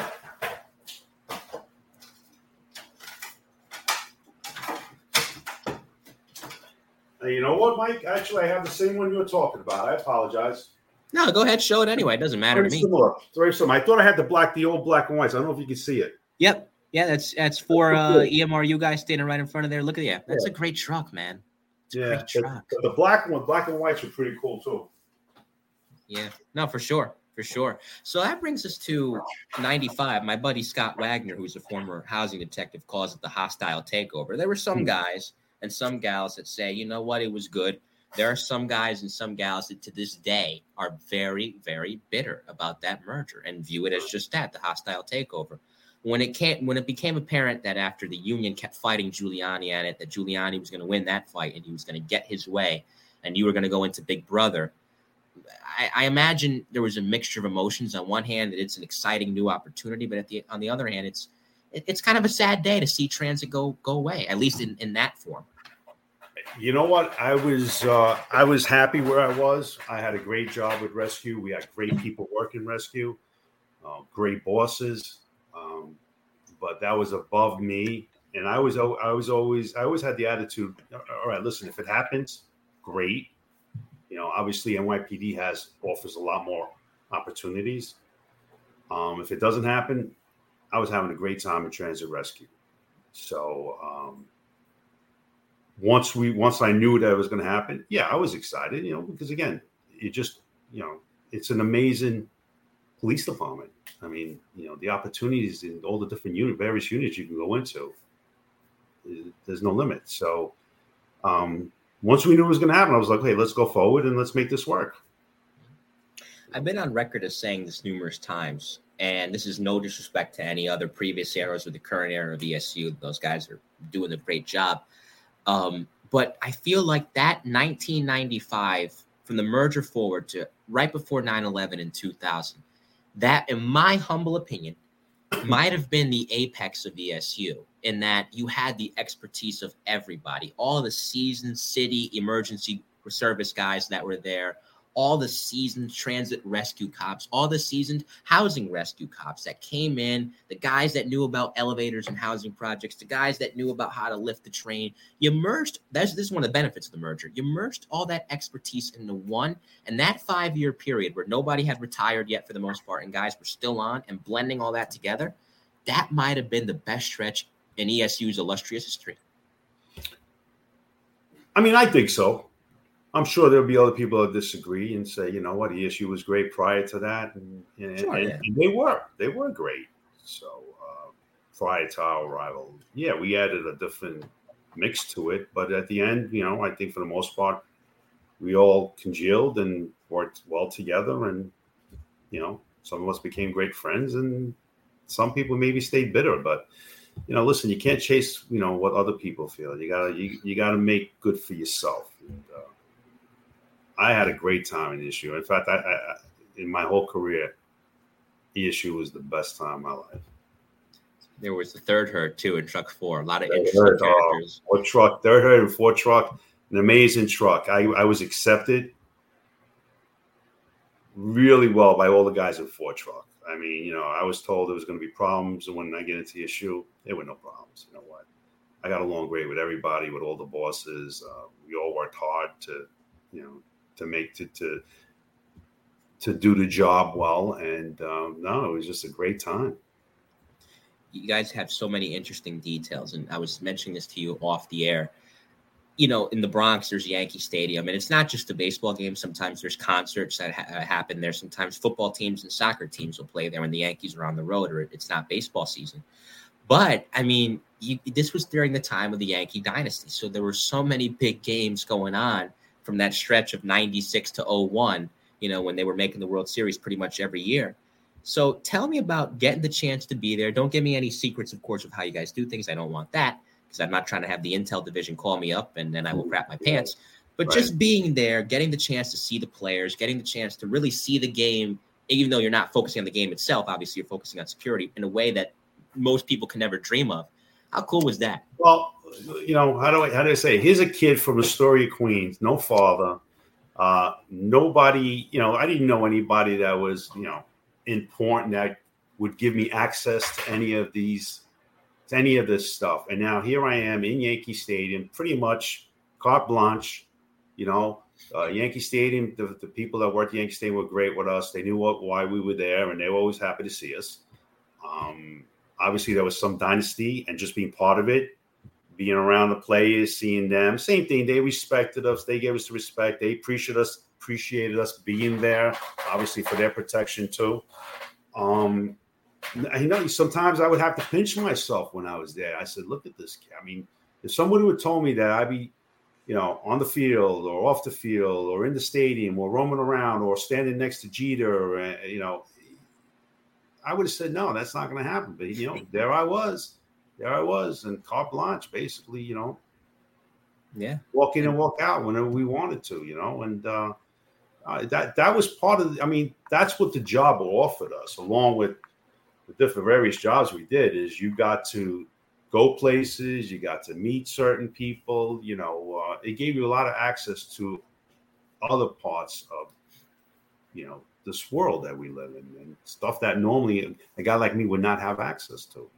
You know what, Mike? Actually, I have the same one you were talking about. I apologize. No, go ahead. Show it anyway. It doesn't matter to me. similar. Very similar. I thought I had the black, the old black and whites. I don't know if you can see it. Yep. Yeah, that's that's for uh, EMRU guys standing right in front of there. Look at that. That's a great truck, man. Yeah. but- but the black one, black and whites are pretty cool too. Yeah, no, for sure, for sure. So that brings us to '95. My buddy Scott Wagner, who's a former housing detective, calls it the hostile takeover. There were some guys and some gals that say, you know what, it was good. There are some guys and some gals that to this day are very, very bitter about that merger and view it as just that, the hostile takeover. When it came, when it became apparent that after the union kept fighting Giuliani at it, that Giuliani was going to win that fight and he was going to get his way, and you were going to go into Big Brother, I, I imagine there was a mixture of emotions. On one hand, that it's an exciting new opportunity, but the on the other hand, it's it, it's kind of a sad day to see transit go go away, at least in, in that form. You know what? I was uh, I was happy where I was. I had a great job with rescue. We had great people working rescue, uh, great bosses. Um, but that was above me, and I was I was always I always had the attitude. All right, listen, if it happens, great. You know, obviously NYPD has offers a lot more opportunities. Um, if it doesn't happen, I was having a great time in transit rescue. So um, once we once I knew that it was going to happen, yeah, I was excited. You know, because again, it just you know it's an amazing police department. I mean, you know, the opportunities in all the different unit, various units you can go into. eh, There's no limit. So um, once we knew it was going to happen, I was like, hey, let's go forward and let's make this work. I've been on record as saying this numerous times, and this is no disrespect to any other previous eras or the current era of ESU. Those guys are doing a great job. Um, but I feel like that 1995, from the merger forward to right before 9 11 in 2000, that, in my humble opinion, might have been the apex of ESU in that you had the expertise of everybody, all the seasoned city emergency service guys that were there, all the seasoned transit rescue cops, all the seasoned housing rescue cops that came in, the guys that knew about elevators and housing projects, the guys that knew about how to lift the train. You merged, that's this is one of the benefits of the merger. You merged all that expertise into one. And that five year period where nobody had retired yet for the most part and guys were still on and blending all that together, that might have been the best stretch in ESU's illustrious history. I mean, I think so. I'm sure there'll be other people that disagree and say, you know what, ESU was great prior to that, and, and, Sure, and- yeah. and they were, they were great. So uh, prior to our arrival, yeah, we added a different mix to it, but at the end, you know, I think for the most part, we all congealed and worked well together, and you know, some of us became great friends, and some people maybe stayed bitter, but you know, listen, you can't chase, you know, what other people feel. You gotta, you, you gotta make good for yourself. And, uh, I had a great time in ESU. In fact, I, I, in my whole career, ESU was the best time of my life. There was the third herd too in truck four. A lot of Third interesting herd, uh, characters. Ford truck, third herd and Ford truck, an amazing truck. I, I was accepted really well by all the guys in four truck. I mean, you know, I was told there was going to be problems, and when I get into ESU, there were no problems. You know what? I got along great with everybody, with all the bosses. Uh, we all worked hard to, you know, to make to to to do the job well, and um, no, it was just a great time. you guys have so many interesting details and i was mentioning this to you off the air. You know in the bronx there's yankee stadium and it's not just a baseball game. Sometimes there's concerts that ha- uh, happen there. Sometimes football teams and soccer teams will play there when the yankees are on the road or it's not baseball season. But i mean you, this was during the time of the yankee dynasty. So there were so many big games going on from that stretch of 96 to 01 you know when they were making the world series pretty much every year so tell me about getting the chance to be there. Don't give me any secrets, of course, of how you guys do things. I don't want that because I'm not trying to have the Intel division call me up and then I will crap my pants. But just being there, getting the chance to see the players, getting the chance to really see the game, even though you're not focusing on the game itself, obviously you're focusing on security in a way that most people can never dream of. How cool was that? Well, you know, how do I how do I say? Here's a kid from Astoria, Queens, no father, uh, nobody. You know, I didn't know anybody that was you know important that would give me access to any of these, to any of this stuff. And now here I am in Yankee Stadium, pretty much carte blanche. You know, uh, Yankee Stadium. The, the people that worked at Yankee Stadium were great with us. They knew what why we were there, and they were always happy to see us. Um, obviously, there was some dynasty, and just being part of it, being around the players, seeing them, same thing. They respected us. They gave us the respect. They appreciated us, appreciated us being there. Obviously, for their protection too. Um, I know sometimes I would have to pinch myself when I was there. I said, "Look at this kid." I mean, if somebody would told me that I'd be, you know, on the field or off the field or in the stadium or roaming around or standing next to Jeter, uh, you know, I would have said, "No, that's not going to happen." But you know, there I was, there I was, and carte blanche, basically, you know, Yeah. walk in and walk out whenever we wanted to, you know, and uh, uh, that that was part of. The, I mean, that's what the job offered us, along with the different various jobs we did. Is you got to go places, you got to meet certain people. You know, uh, it gave you a lot of access to other parts of, you know, this world that we live in, and stuff that normally a guy like me would not have access to.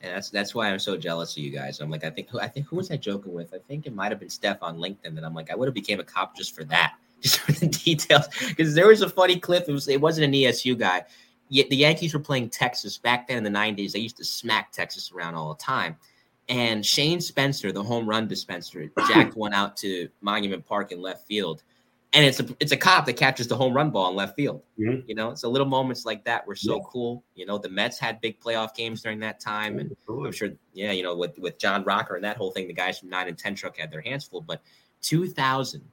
And that's that's why I'm so jealous of you guys. I'm like, I think who I think who was I joking with? I think it might have been Steph on LinkedIn that I'm like, I would have became a cop just for that, [laughs] just for the details. Because there was a funny clip. It was it wasn't an ESU guy. Yet the Yankees were playing Texas back then in the 90s. They used to smack Texas around all the time. And Shane Spencer, the home run dispenser, jacked [clears throat] one out to Monument Park in left field. And it's a it's a cop that catches the home run ball in left field. Mhm. You know, it's so little moments like that were so Yeah. cool. You know, the Mets had big playoff games during that time, and I'm sure, yeah, you know, with with John Rocker and that whole thing, the guys from nine and ten truck had their hands full. But 2000,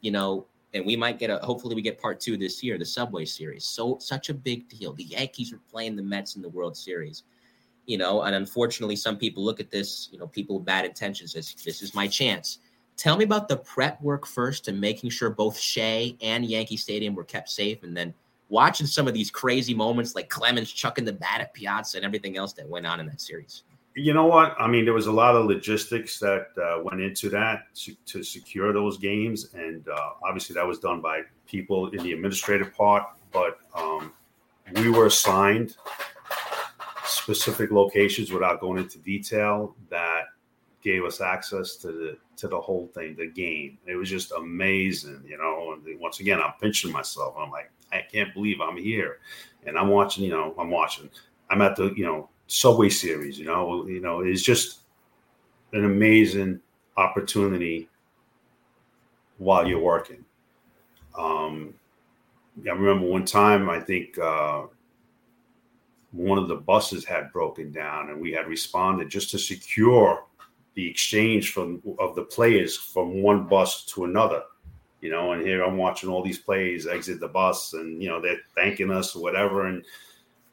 you know, and we might get a hopefully we get part two this year, the Subway Series. So such a big deal. The Yankees were playing the Mets in the World Series. You know, and unfortunately, some people look at this, you know, people with bad intentions as this is my chance. Tell me about the prep work first and making sure both Shea and Yankee Stadium were kept safe, and then watching some of these crazy moments like Clemens chucking the bat at Piazza and everything else that went on in that series. You know what? I mean, there was a lot of logistics that uh, went into that to, to secure those games, and uh, obviously that was done by people in the administrative part. But um, we were assigned specific locations without going into detail that gave us access to the to the whole thing, the game. It was just amazing, you know. And once again, I'm pinching myself. I'm like, I can't believe I'm here, and I'm watching. You know, I'm watching. I'm at the you know Subway Series. You know, you know, it's just an amazing opportunity while you're working. Um, I remember one time, I think uh, one of the buses had broken down, and we had responded just to secure the exchange from of the players from one bus to another. You know, and here I'm watching all these players exit the bus, and you know they're thanking us or whatever, and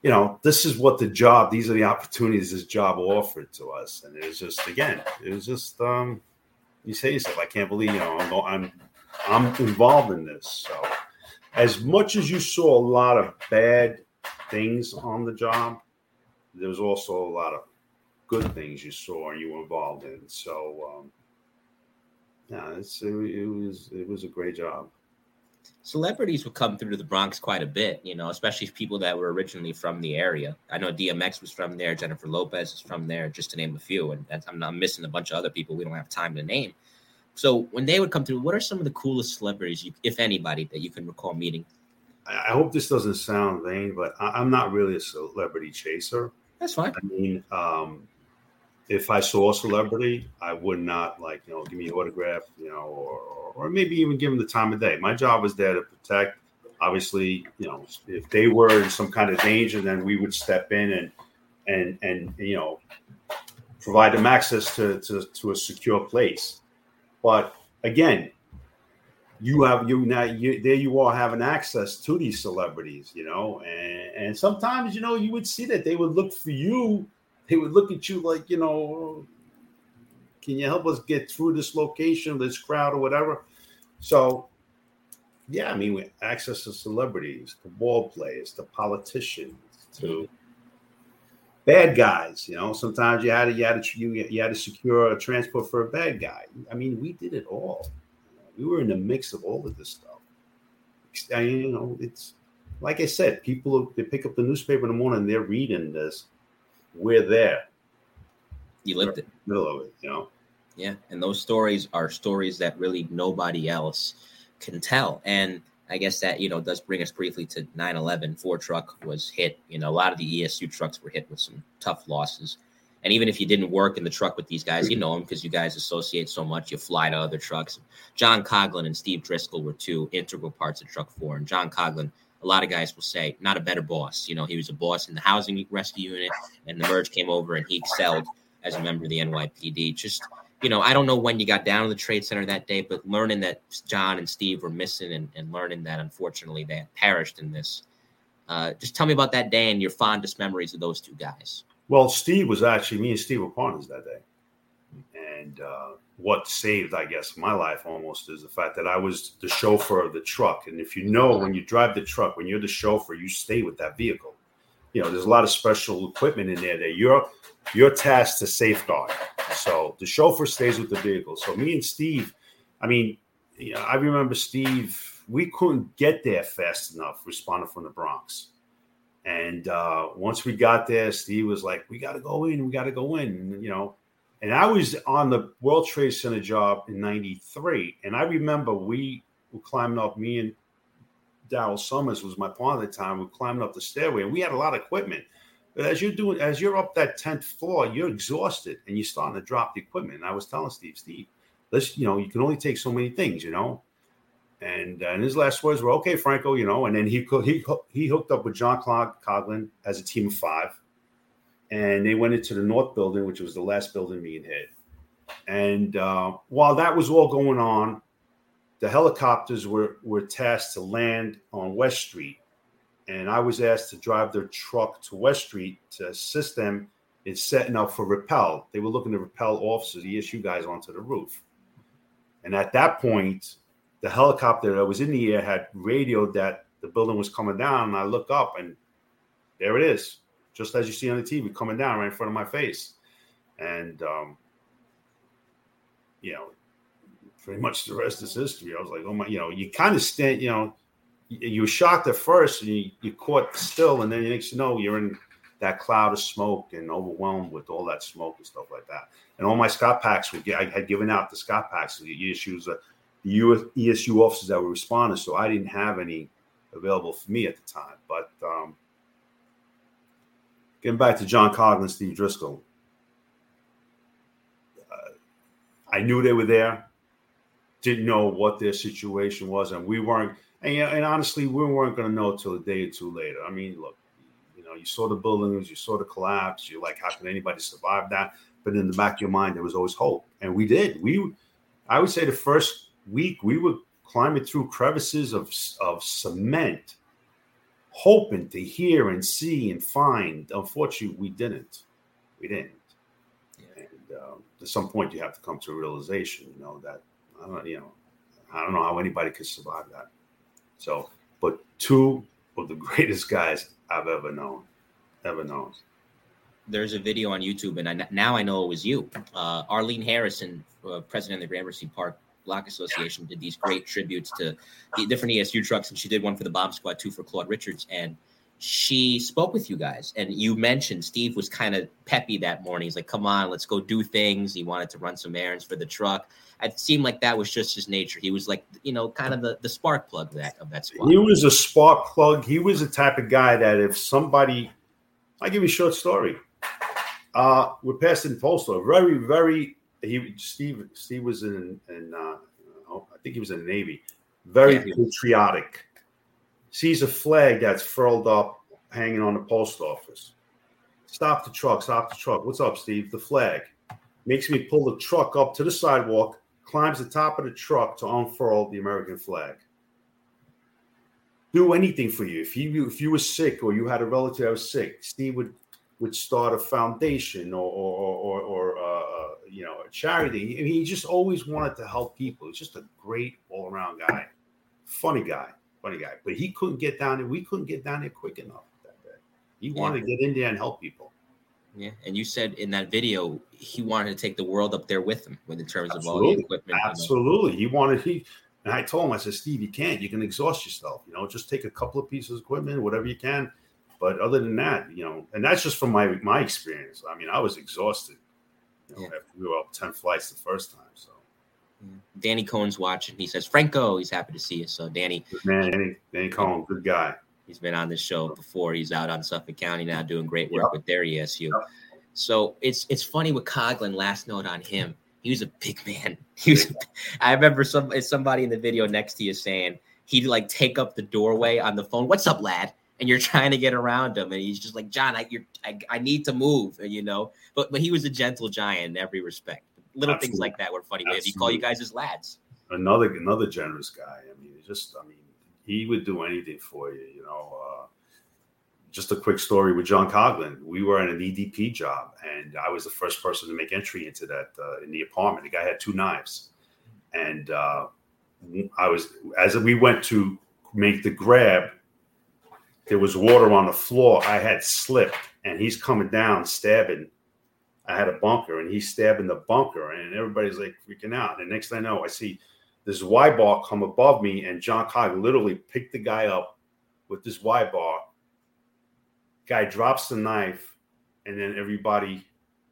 you know this is what the job. These are the opportunities this job offered to us, and it was just again, it was just um, you say yourself, I can't believe you know I'm I'm I'm involved in this. So as much as you saw a lot of bad things on the job, there was also a lot of good things you saw and you were involved in. So, um, yeah, it's, it, it was it was a great job. Celebrities would come through to the Bronx quite a bit, you know, especially people that were originally from the area. I know DMX was from there, Jennifer Lopez is from there, just to name a few. And I'm not missing a bunch of other people we don't have time to name. So when they would come through, what are some of the coolest celebrities, you, if anybody, that you can recall meeting? I hope this doesn't sound vain, but I, am not really a celebrity chaser. That's fine. I mean, um, if I saw a celebrity, I would not like you know give me an autograph, you know, or or maybe even give them the time of day. My job was there to protect. Obviously, you know, if they were in some kind of danger, then we would step in and and and you know provide them access to to, to a secure place. But again, you have you now you, there you are having access to these celebrities, you know, and and sometimes you know you would see that they would look for you, they would look at you like you know, can you help us get through this location, this crowd, or whatever. So, yeah, I mean, we access to celebrities, to ball players, to politicians, to bad guys. You know, sometimes you had to you had to you, you had to secure a transport for a bad guy. I mean, we did it all we were in the mix of all of this stuff. And, you know, it's like I said, people they pick up the newspaper in the morning, they're reading this. We're there. You lived it. Middle of it, you know. Yeah, and those stories are stories that really nobody else can tell. And I guess that you know does bring us briefly to 9/11. Ford truck was hit. You know, a lot of the ESU trucks were hit with some tough losses. And even if you didn't work in the truck with these guys, you know them because you guys associate so much. You fly to other trucks. John Coughlin and Steve Driscoll were two integral parts of Truck Four. And John Coughlin, a lot of guys will say, not a better boss. You know, he was a boss in the housing rescue unit, and the merge came over, and he excelled as a member of the NYPD. Just you know, I don't know when you got down to the trade center that day, but learning that John and Steve were missing, and, and learning that unfortunately they had perished in this. Uh, just tell me about that day and your fondest memories of those two guys. Well, Steve was actually me and Steve were partners that day, and uh, what saved, I guess, my life almost is the fact that I was the chauffeur of the truck. And if you know, when you drive the truck, when you're the chauffeur, you stay with that vehicle. You know, there's a lot of special equipment in there that you're you're tasked to safeguard. So the chauffeur stays with the vehicle. So me and Steve, I mean, you know, I remember Steve. We couldn't get there fast enough responding from the Bronx. And uh, once we got there, Steve was like, "We got to go in. We got to go in." You know, and I was on the World Trade Center job in '93, and I remember we were climbing up. Me and Daryl Summers was my partner at the time. We were climbing up the stairway, and we had a lot of equipment. But as you're doing, as you're up that tenth floor, you're exhausted, and you're starting to drop the equipment. And I was telling Steve, Steve, let's, you know, you can only take so many things, you know. And, uh, and his last words were, "Okay, Franco," you know. And then he he he hooked up with John Clark Coughlin as a team of five, and they went into the North Building, which was the last building being hit. And uh, while that was all going on, the helicopters were were tasked to land on West Street, and I was asked to drive their truck to West Street to assist them in setting up for rappel. They were looking to rappel officers, the ESU guys, onto the roof. And at that point, the helicopter that was in the air had radioed that the building was coming down. And I look up and there it is, just as you see on the TV coming down right in front of my face. and um, you know, pretty much the rest is history. I was like, oh my, you know, you kind of stand, you know, you, were shocked at first, and you, you caught still, and then next you know, you're in that cloud of smoke and overwhelmed with all that smoke and stuff like that. And all my Scott packs would get, I had given out the Scott packs, the issues, uh, the ESU officers that were responding, so I didn't have any available for me at the time. But um, getting back to John Coughlin, Steve Driscoll, uh, I knew they were there. Didn't know what their situation was, and we weren't. And, and honestly, we weren't going to know till a day or two later. I mean, look, you know, you saw the buildings, you saw the collapse. You're like, how can anybody survive that? But in the back of your mind, there was always hope, and we did. We, I would say, the first week we were climbing through crevices of of cement, hoping to hear and see and find. Unfortunately, we didn't. We didn't. And uh, at some point, you have to come to a realization, you know, that I don't, you know, I don't know how anybody could survive that. So, but two of the [laughs] greatest guys I've ever known, ever known. There's a video on YouTube, and I, now I know it was you, uh, Arlene Harrison, uh, president of the Gramercy Park Block Association, did these great tributes to the different ESU trucks, and she did one for the Bomb Squad, two for Claude Richards, and she spoke with you guys, and you mentioned Steve was kind of peppy that morning. He's like, "Come on, let's go do things." He wanted to run some errands for the truck. It seemed like that was just his nature. He was like, you know, kind of the, the spark plug of that of that squad. He was a spark plug. He was the type of guy that if somebody, I'll give you a short story. Uh, we're passing postal. Very, very. He Steve. Steve was in, in uh, I think he was in the Navy. Very Yeah. patriotic. Sees a flag that's furled up, hanging on the post office. Stop the truck. Stop the truck. What's up, Steve? The flag. Makes me pull the truck up to the sidewalk. Climbs the top of the truck to unfurl the American flag do anything for you. If you if you were sick or you had a relative that was sick, Steve would would start a foundation or or or, or uh, you know a charity. I mean, he just always wanted to help people. He's just a great all around guy, funny guy, funny guy. But he couldn't get down there. We couldn't get down there quick enough that day. He wanted to get in there and help people. Yeah, and you said in that video he wanted to take the world up there with him, with in terms of all the equipment. Absolutely. He wanted he and I told him, I said, Steve, you can't. You can exhaust yourself. You know, just take a couple of pieces of equipment, whatever you can. But other than that, you know, and that's just from my my experience. I mean, I was exhausted. You know, after we were up ten flights the first time. So Danny Cohen's watching. He says, Franco, he's happy to see you. So, Danny, man, Danny, Danny Cohen, good guy. he's been on this show before. He's out on Suffolk County now doing great work with their ESU. So it's it's funny with Coughlin. Last note on him, he was a big man. [laughs] He was. I remember some somebody in the video next to you saying he'd like take up the doorway on the phone. What's up, lad? And you're [laughs] trying to get around him, and he's just like, John, I you're, I, I need to move, you know. But but he was a gentle giant in every respect. Little things like that were funny. He call you guys as lads. Another another generous guy. I mean, just I mean, he would do anything for you. You know. Uh, just a quick story with John Coughlin. We were in an EDP job, and I was the first person to make entry into that uh, in the apartment. The guy had two knives, and uh, I was as we went to make the grab. There was water on the floor. I had slipped, and he's coming down, stabbing. I had a bunker, and he's stabbing the bunker, and everybody's like freaking out. And next thing I know, I see this Y bar come above me, and John Cog literally picked the guy up with this Y bar. Guy drops the knife, and then everybody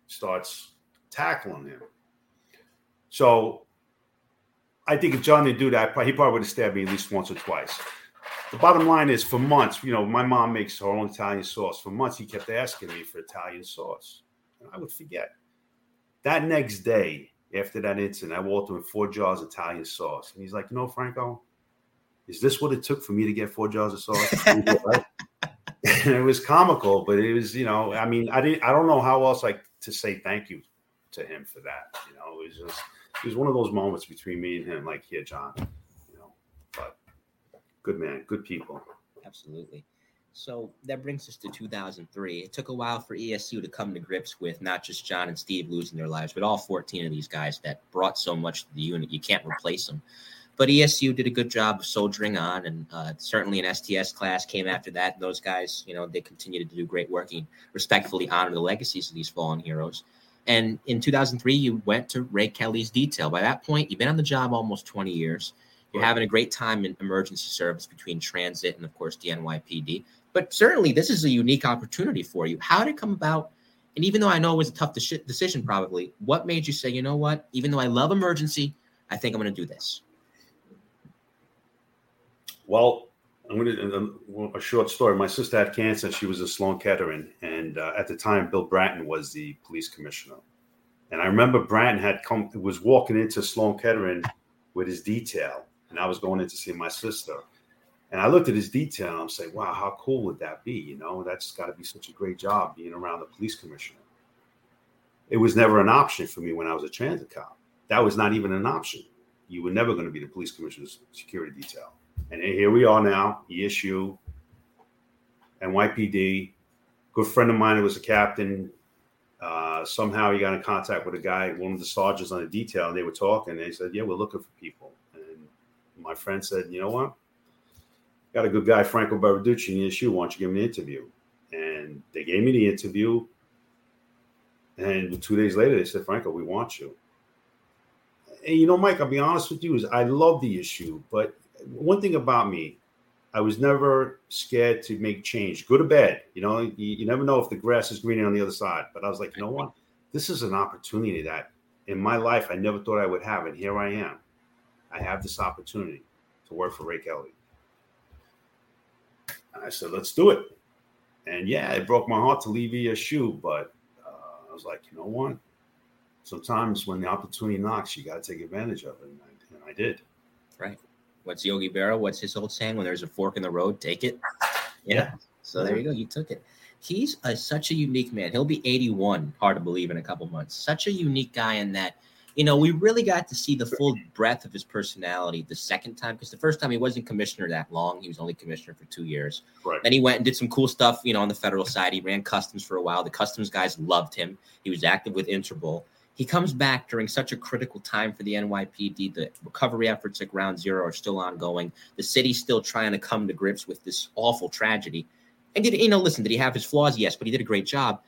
starts tackling him. So I think if John didn't do that, he probably would have stabbed me at least once or twice. The bottom line is, for months, you know, my mom makes her own Italian sauce. For months, he kept asking me for Italian sauce, and I would forget. That next day, after that incident, I walked him with four jars of Italian sauce, and he's like, "You know, Franco, is this what it took for me to get four jars of sauce?" [laughs] and [laughs] it was comical, but it was, you know, I mean, I didn't, I don't know how else like to say thank you to him for that. You know, it was just, it was one of those moments between me and him, like, here, John, you know, but good man, good people. Absolutely. So that brings us to 2003. It took a while for ESU to come to grips with not just John and Steve losing their lives, but all 14 of these guys that brought so much to the unit. You can't replace them. But ESU did a good job of soldiering on, and uh, certainly an STS class came after that. And those guys, you know, they continued to do great work and respectfully honor the legacies of these fallen heroes. And in 2003, you went to Ray Kelly's detail. By that point, you've been on the job almost 20 years. You're having a great time in emergency service between transit and, of course, the NYPD. But certainly, this is a unique opportunity for you. How did it come about? And even though I know it was a tough de- decision, probably, what made you say, you know what? Even though I love emergency, I think I'm going to do this. Well, I'm going to a short story. My sister had cancer. She was a Sloan Kettering, and uh, at the time, Bill Bratton was the police commissioner. And I remember Bratton had come was walking into Sloan Kettering with his detail, and I was going in to see my sister. And I looked at his detail and I'm saying, wow, how cool would that be? You know, that's got to be such a great job being around the police commissioner. It was never an option for me when I was a transit cop. That was not even an option. You were never going to be the police commissioner's security detail. And here we are now, ESU, NYPD. Good friend of mine who was a captain. Uh, somehow he got in contact with a guy, one of the sergeants on the detail, and they were talking. And they said, Yeah, we're looking for people. My friend said, You know what? Got a good guy, Franco Baraducci, in the ESU. Why don't you give me an interview? And they gave me the interview. And two days later, they said, Franco, we want you. And you know, Mike, I'll be honest with you, is I love the ESU, but one thing about me, I was never scared to make change, good or bad. You know, you, you, never know if the grass is greener on the other side. But I was like, you know what? This is an opportunity that in my life I never thought I would have, and here I am. I have this opportunity to work for Ray Kelly. And I said, let's do it. And yeah, it broke my heart to leave ESU, but uh, I was like, you know what? Sometimes when the opportunity knocks, you got to take advantage of it. And I, and I did. Right. What's Yogi Berra? What's his old saying? When there's a fork in the road, take it. Yeah. yeah. So there you go. You took it. He's a, such a unique man. He'll be 81. Hard to believe in a couple months. Such a unique guy in that you know, we really got to see the full breadth of his personality the second time because the first time he wasn't commissioner that long. He was only commissioner for two years. Right. Then he went and did some cool stuff, you know, on the federal side. He ran customs for a while. The customs guys loved him. He was active with Interpol. He comes back during such a critical time for the NYPD. The recovery efforts at Ground Zero are still ongoing. The city's still trying to come to grips with this awful tragedy. And did you know? Listen, did he have his flaws? Yes, but he did a great job.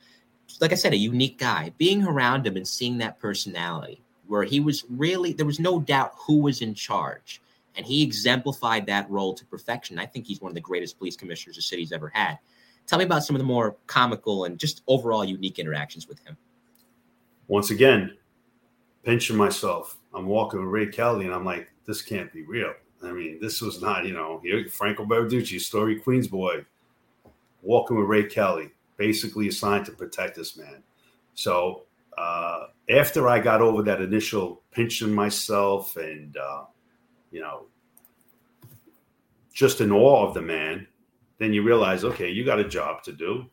Like I said, a unique guy. Being around him and seeing that personality, where he was really there was no doubt who was in charge, and he exemplified that role to perfection. I think he's one of the greatest police commissioners the city's ever had. Tell me about some of the more comical and just overall unique interactions with him. Once again, pinching myself. I'm walking with Ray Kelly, and I'm like, this can't be real. I mean, this was not, you know, Franco Baraducci, story Queens boy, walking with Ray Kelly, basically assigned to protect this man. So uh, after I got over that initial pinching myself and, uh, you know, just in awe of the man, then you realize, okay, you got a job to do.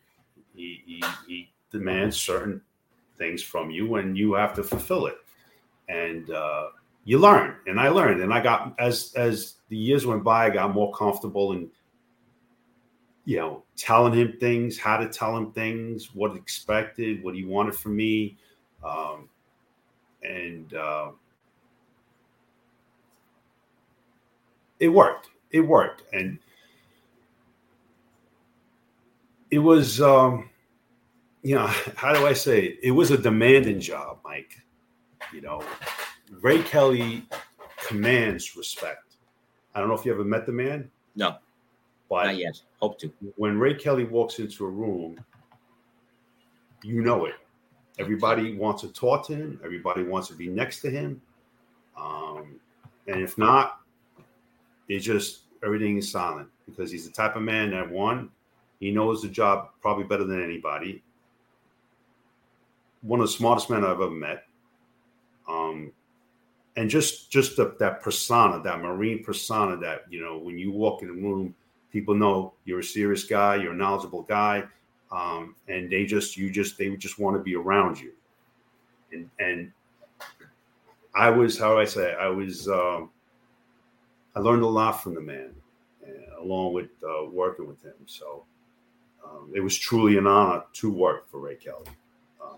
He, he, he demands certain things from you and you have to fulfill it. And uh, you learn. And I learned. And I got, as, as the years went by, I got more comfortable in, you know, telling him things, how to tell him things, what expected, what he wanted from me um, and uh, it worked. It worked, and it was, um, you know, [laughs] how do I say it? It was a demanding job, Mike. You know, Ray Kelly commands respect. I don't know if you ever met the man. No, but not yet. Hope to. When Ray Kelly walks into a room, you know it. Everybody wants to talk to him. Everybody wants to be next to him. Um, and if not, they just everything is silent because he's the type of man that one, he knows the job probably better than anybody. One of the smartest men I've ever met. Um, and just just the, that persona, that marine persona, that you know, when you walk in a room, people know you're a serious guy, you're a knowledgeable guy um, and they just you just they just want to be around you. And and i was how do i say i was um, i learned a lot from the man uh, along with uh, working with him. So um, it was truly an honor to work for ray kelly. Um,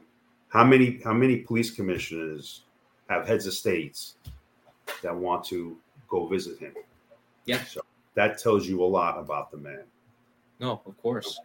how many how many police commissioners have heads of states that want to go visit him? Yeah. So that tells you a lot about the man. No of course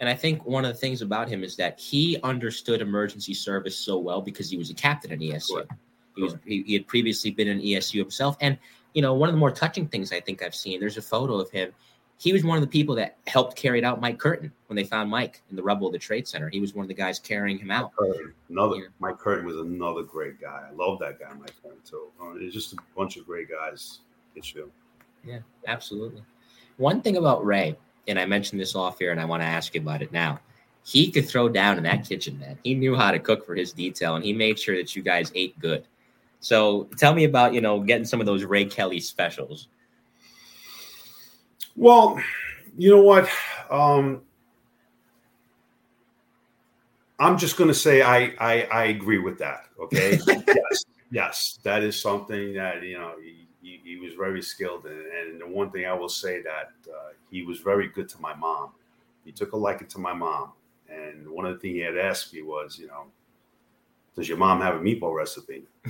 And I think one of the things about him is that he understood emergency service so well because he was a captain at ESU. He was he, he had previously been in ESU himself. And you know, one of the more touching things I think I've seen, there's a photo of him. He was one of the people that helped carry out Mike Curtin when they found Mike in the rubble of the Trade Center. He was one of the guys carrying him out. Curtin, Another Mike Curtin was another great guy. I love that guy, Mike Curtin too. Uh, it's just a bunch of great guys. It's you. Yeah, absolutely. One thing about Ray, and I mentioned this off here, and I want to ask you about it now. He could throw down in that kitchen, man. He knew how to cook for his detail, and he made sure that you guys ate good. So tell me about you know getting some of those Ray Kelly specials. Well, you know what? Um, I'm just going to say I, I I agree with that. Okay. [laughs] yes, yes, that is something that you know he, he was very skilled in, and the one thing I will say that uh, he was very good to my mom. He took a liking to my mom, and one of the things he had asked me was, you know, does your mom have a meatball recipe? [laughs]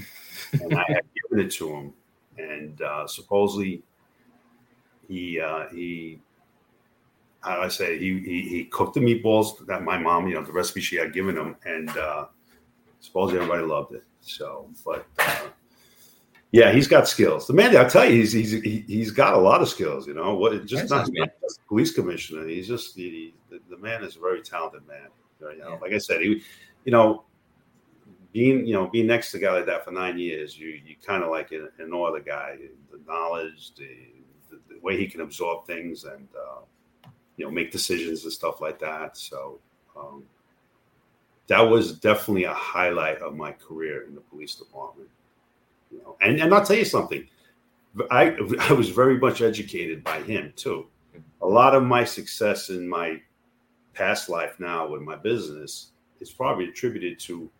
and I had given it to him, and uh, supposedly he uh, he how I say he, he he cooked the meatballs that my mom, you know, the recipe she had given him, and uh, supposedly everybody loved it. So, but uh, yeah, he's got skills. The man, I'll tell you, he's he's he, he's got a lot of skills. You know, what just not, not just police commissioner. He's just he, the, the man is a very talented man. You know, like I said, he, you know, being you know being next to a guy like that for nine years, you you kind of like in, in awe of the guy, the knowledge, the, the, the way he can absorb things, and uh, you know make decisions and stuff like that. So um, that was definitely a highlight of my career in the police department. Know, and and I'll tell you something, I I was very much educated by him too. A lot of my success in my past life now with my business is probably attributed to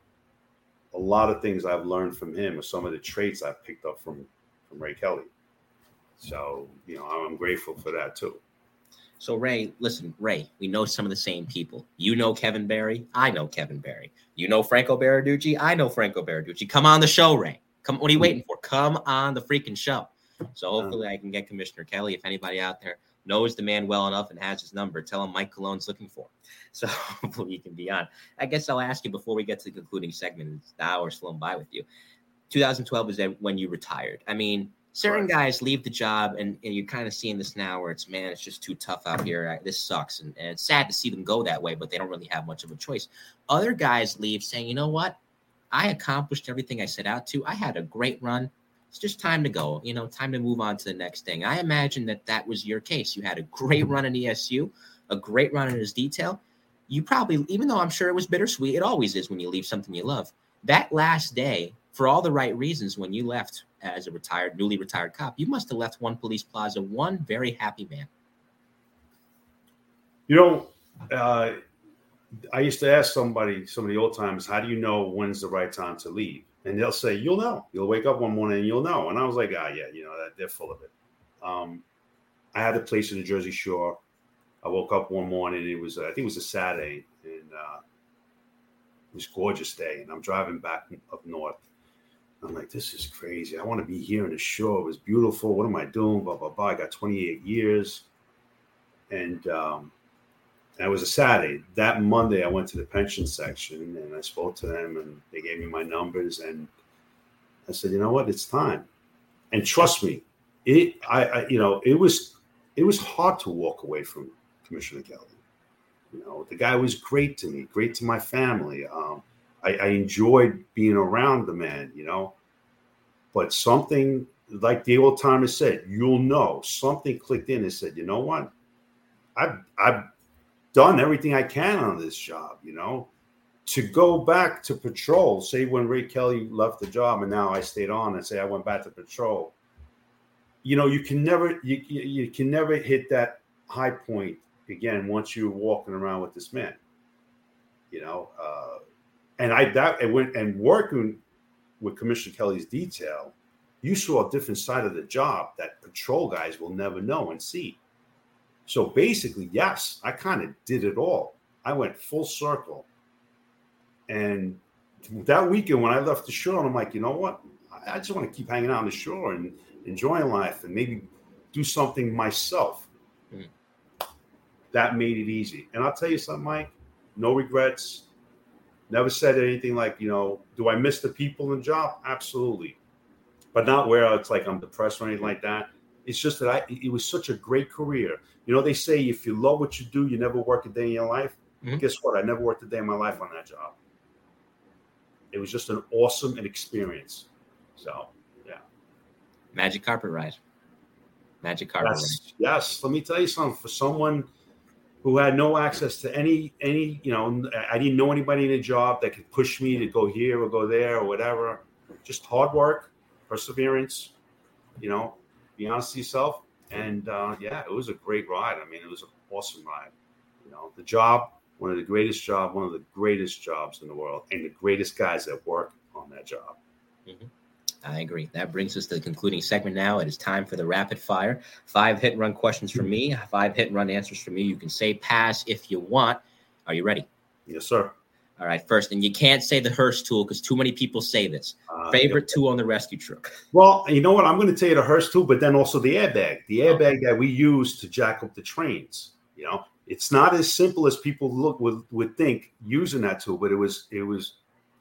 a lot of things I've learned from him or some of the traits I've picked up from from Ray Kelly. So, you know, I'm grateful for that too. So Ray, listen, Ray, we know some of the same people. You know Kevin Barry, I know Kevin Barry. You know Franco Baraducci, I know Franco Baraducci. Come on the show, Ray. Come what are you mm-hmm. waiting for? Come on the freaking show. So hopefully I can get Commissioner Kelly. If anybody out there knows the man well enough and has his number, tell him Mike Cologne's looking for him. [laughs] So hopefully you can be on. I guess I'll ask you before we get to the concluding segment. The hour's flown by with you. 2012 is when you retired. I mean, certain guys leave the job, and, and you're kind of seeing this now where it's man, it's just too tough out here. I, this sucks, and, and it's sad to see them go that way, but they don't really have much of a choice. Other guys leave saying, you know what, I accomplished everything I set out to. I had a great run. It's just time to go. You know, time to move on to the next thing. I imagine that that was your case. You had a great run in ESU, a great run in his detail. You probably, even though I'm sure it was bittersweet, it always is when you leave something you love. That last day, for all the right reasons, when you left as a retired, newly retired cop, you must have left one police plaza one very happy man. You know, uh, I used to ask somebody, some of the old times, how do you know when's the right time to leave? And they'll say, you'll know. You'll wake up one morning and you'll know. And I was like, ah, yeah, you know, they're full of it. Um, I had a place in the Jersey Shore. I woke up one morning. It was, I think it was a Saturday, and uh, it was gorgeous day. And I'm driving back up north. I'm like, this is crazy. I want to be here in the shore. It was beautiful. What am I doing? Blah blah blah. I got 28 years, and um, it was a Saturday. That Monday, I went to the pension section and I spoke to them, and they gave me my numbers, and I said, you know what, it's time. And trust me, it, I, I you know, it was, it was hard to walk away from Commissioner Kelly. You know, the guy was great to me, great to my family. Um, I, I enjoyed being around the man, you know, but something like the old timer said, you'll know something clicked in and said, you know what, I've, I've done everything I can on this job, you know. To go back to patrol, say when Ray Kelly left the job and now I stayed on and say I went back to patrol, you know, you can never you, you can never hit that high point again once you're walking around with this man. You know, uh, and I that and went and working with Commissioner Kelly's detail, you saw a different side of the job that patrol guys will never know and see. So basically, yes, I kind of did it all. I went full circle. And that weekend when I left the shore, I'm like, you know what? I just want to keep hanging out on the shore and enjoying life and maybe do something myself. Mm. that made it easy. And I'll tell you something, Mike. No regrets. Never said anything like, you know, do I miss the people in the job? Absolutely, but not where it's like I'm depressed or anything like that. It's just that I it was such a great career. You know, they say if you love what you do, you never work a day in your life. Mhm. Guess what? I never worked a day in my life on that job. It was just an awesome experience. So, yeah. Magic carpet ride. Magic carpet ride. Yes, yes. Let me tell you something. For someone who had no access to any any, you know, I didn't know anybody in a job that could push me to go here or go there or whatever. Just hard work, perseverance. You know, be honest with yourself. And uh, yeah, it was a great ride. I mean, it was an awesome ride. You know, the job, one of the greatest job, one of the greatest jobs in the world, and the greatest guys that work on that job. I agree. That brings us to the concluding segment now. It is time for the rapid fire. Five hit and run questions from me, five hit and run answers from you. You can say pass if you want. Are you ready? Yes, sir. All right, first, and you can't say the Hurst tool because too many people say this. Uh, Favorite tool on the rescue truck? Well, you know what? I'm going to tell you the Hurst tool, but then also the airbag. The airbag that we use to jack up the trains. You know, it's not as simple as people look would, would think using that tool, but it was it was.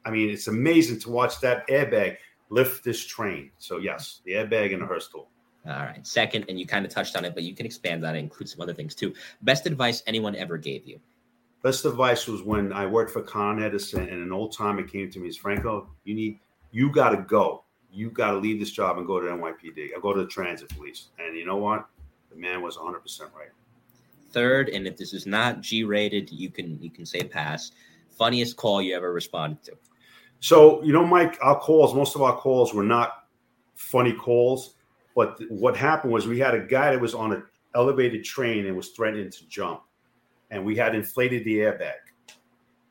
I mean, it's amazing to watch that airbag lift this train. So yes, the airbag and the Hurst tool. All right. Second, and you kind of touched on it, but you can expand on it, include some other things too. Best advice anyone ever gave you? Best advice was when I worked for Con Edison, and an old timer came to me, "Is Franco, you need, you got to go. You got to leave this job and go to NYPD. I'll go to the transit police." And you know what? The man was 100 percent right. Third, and if this is not G rated, you can you can say pass. Funniest call you ever responded to? So, you know, Mike, our calls, most of our calls were not funny calls. But what happened was we had a guy that was on an elevated train and was threatening to jump. And we had inflated the airbag.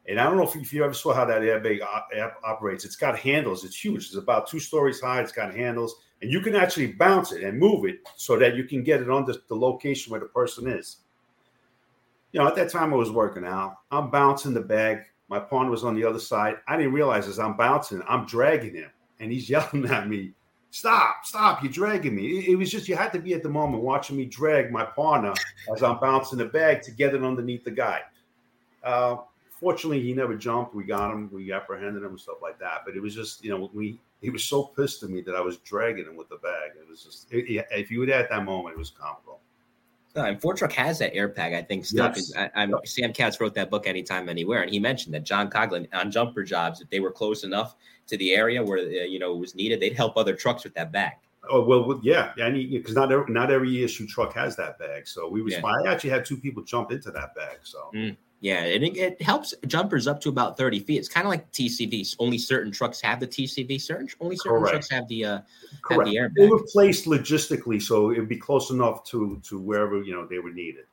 And I don't know if, if you ever saw how that airbag op- op- operates. It's got handles. It's huge. It's about two stories high. It's got handles. And you can actually bounce it and move it so that you can get it on the, the location where the person is. You know, at that time I was working out. I'm bouncing the bag. My partner was on the other side. I didn't realize as I'm bouncing, I'm dragging him, and he's [laughs] yelling at me, "Stop! Stop! You're dragging me!" It, it was just you had to be at the moment watching me drag my partner as I'm bouncing the bag to get it underneath the guy. Uh, fortunately, he never jumped. We got him. We apprehended him and stuff like that. But it was just, you know, we he was so pissed at me that I was dragging him with the bag. It was just, it, it- if you were at that moment, it was comical. No, and Ford Truck has that air pack, I think, stuck. Yes. I, I'm, Sam Katz wrote that book, Anytime, Anywhere, and he mentioned that John Coughlin on jumper jobs, if they were close enough to the area where uh, you know it was needed, they'd help other trucks with that bag. Oh well, well, yeah, yeah, because not every, not every ESU truck has that bag. So we was. Yeah. I actually had two people jump into that bag. So Mm, yeah, and it, it helps jumpers up to about 30 feet. It's kind of like TCVs. Only certain trucks have the TCV. Certain only certain Correct. trucks have the uh, have correct. the They were placed logistically, so it'd be close enough to to wherever you know they were needed.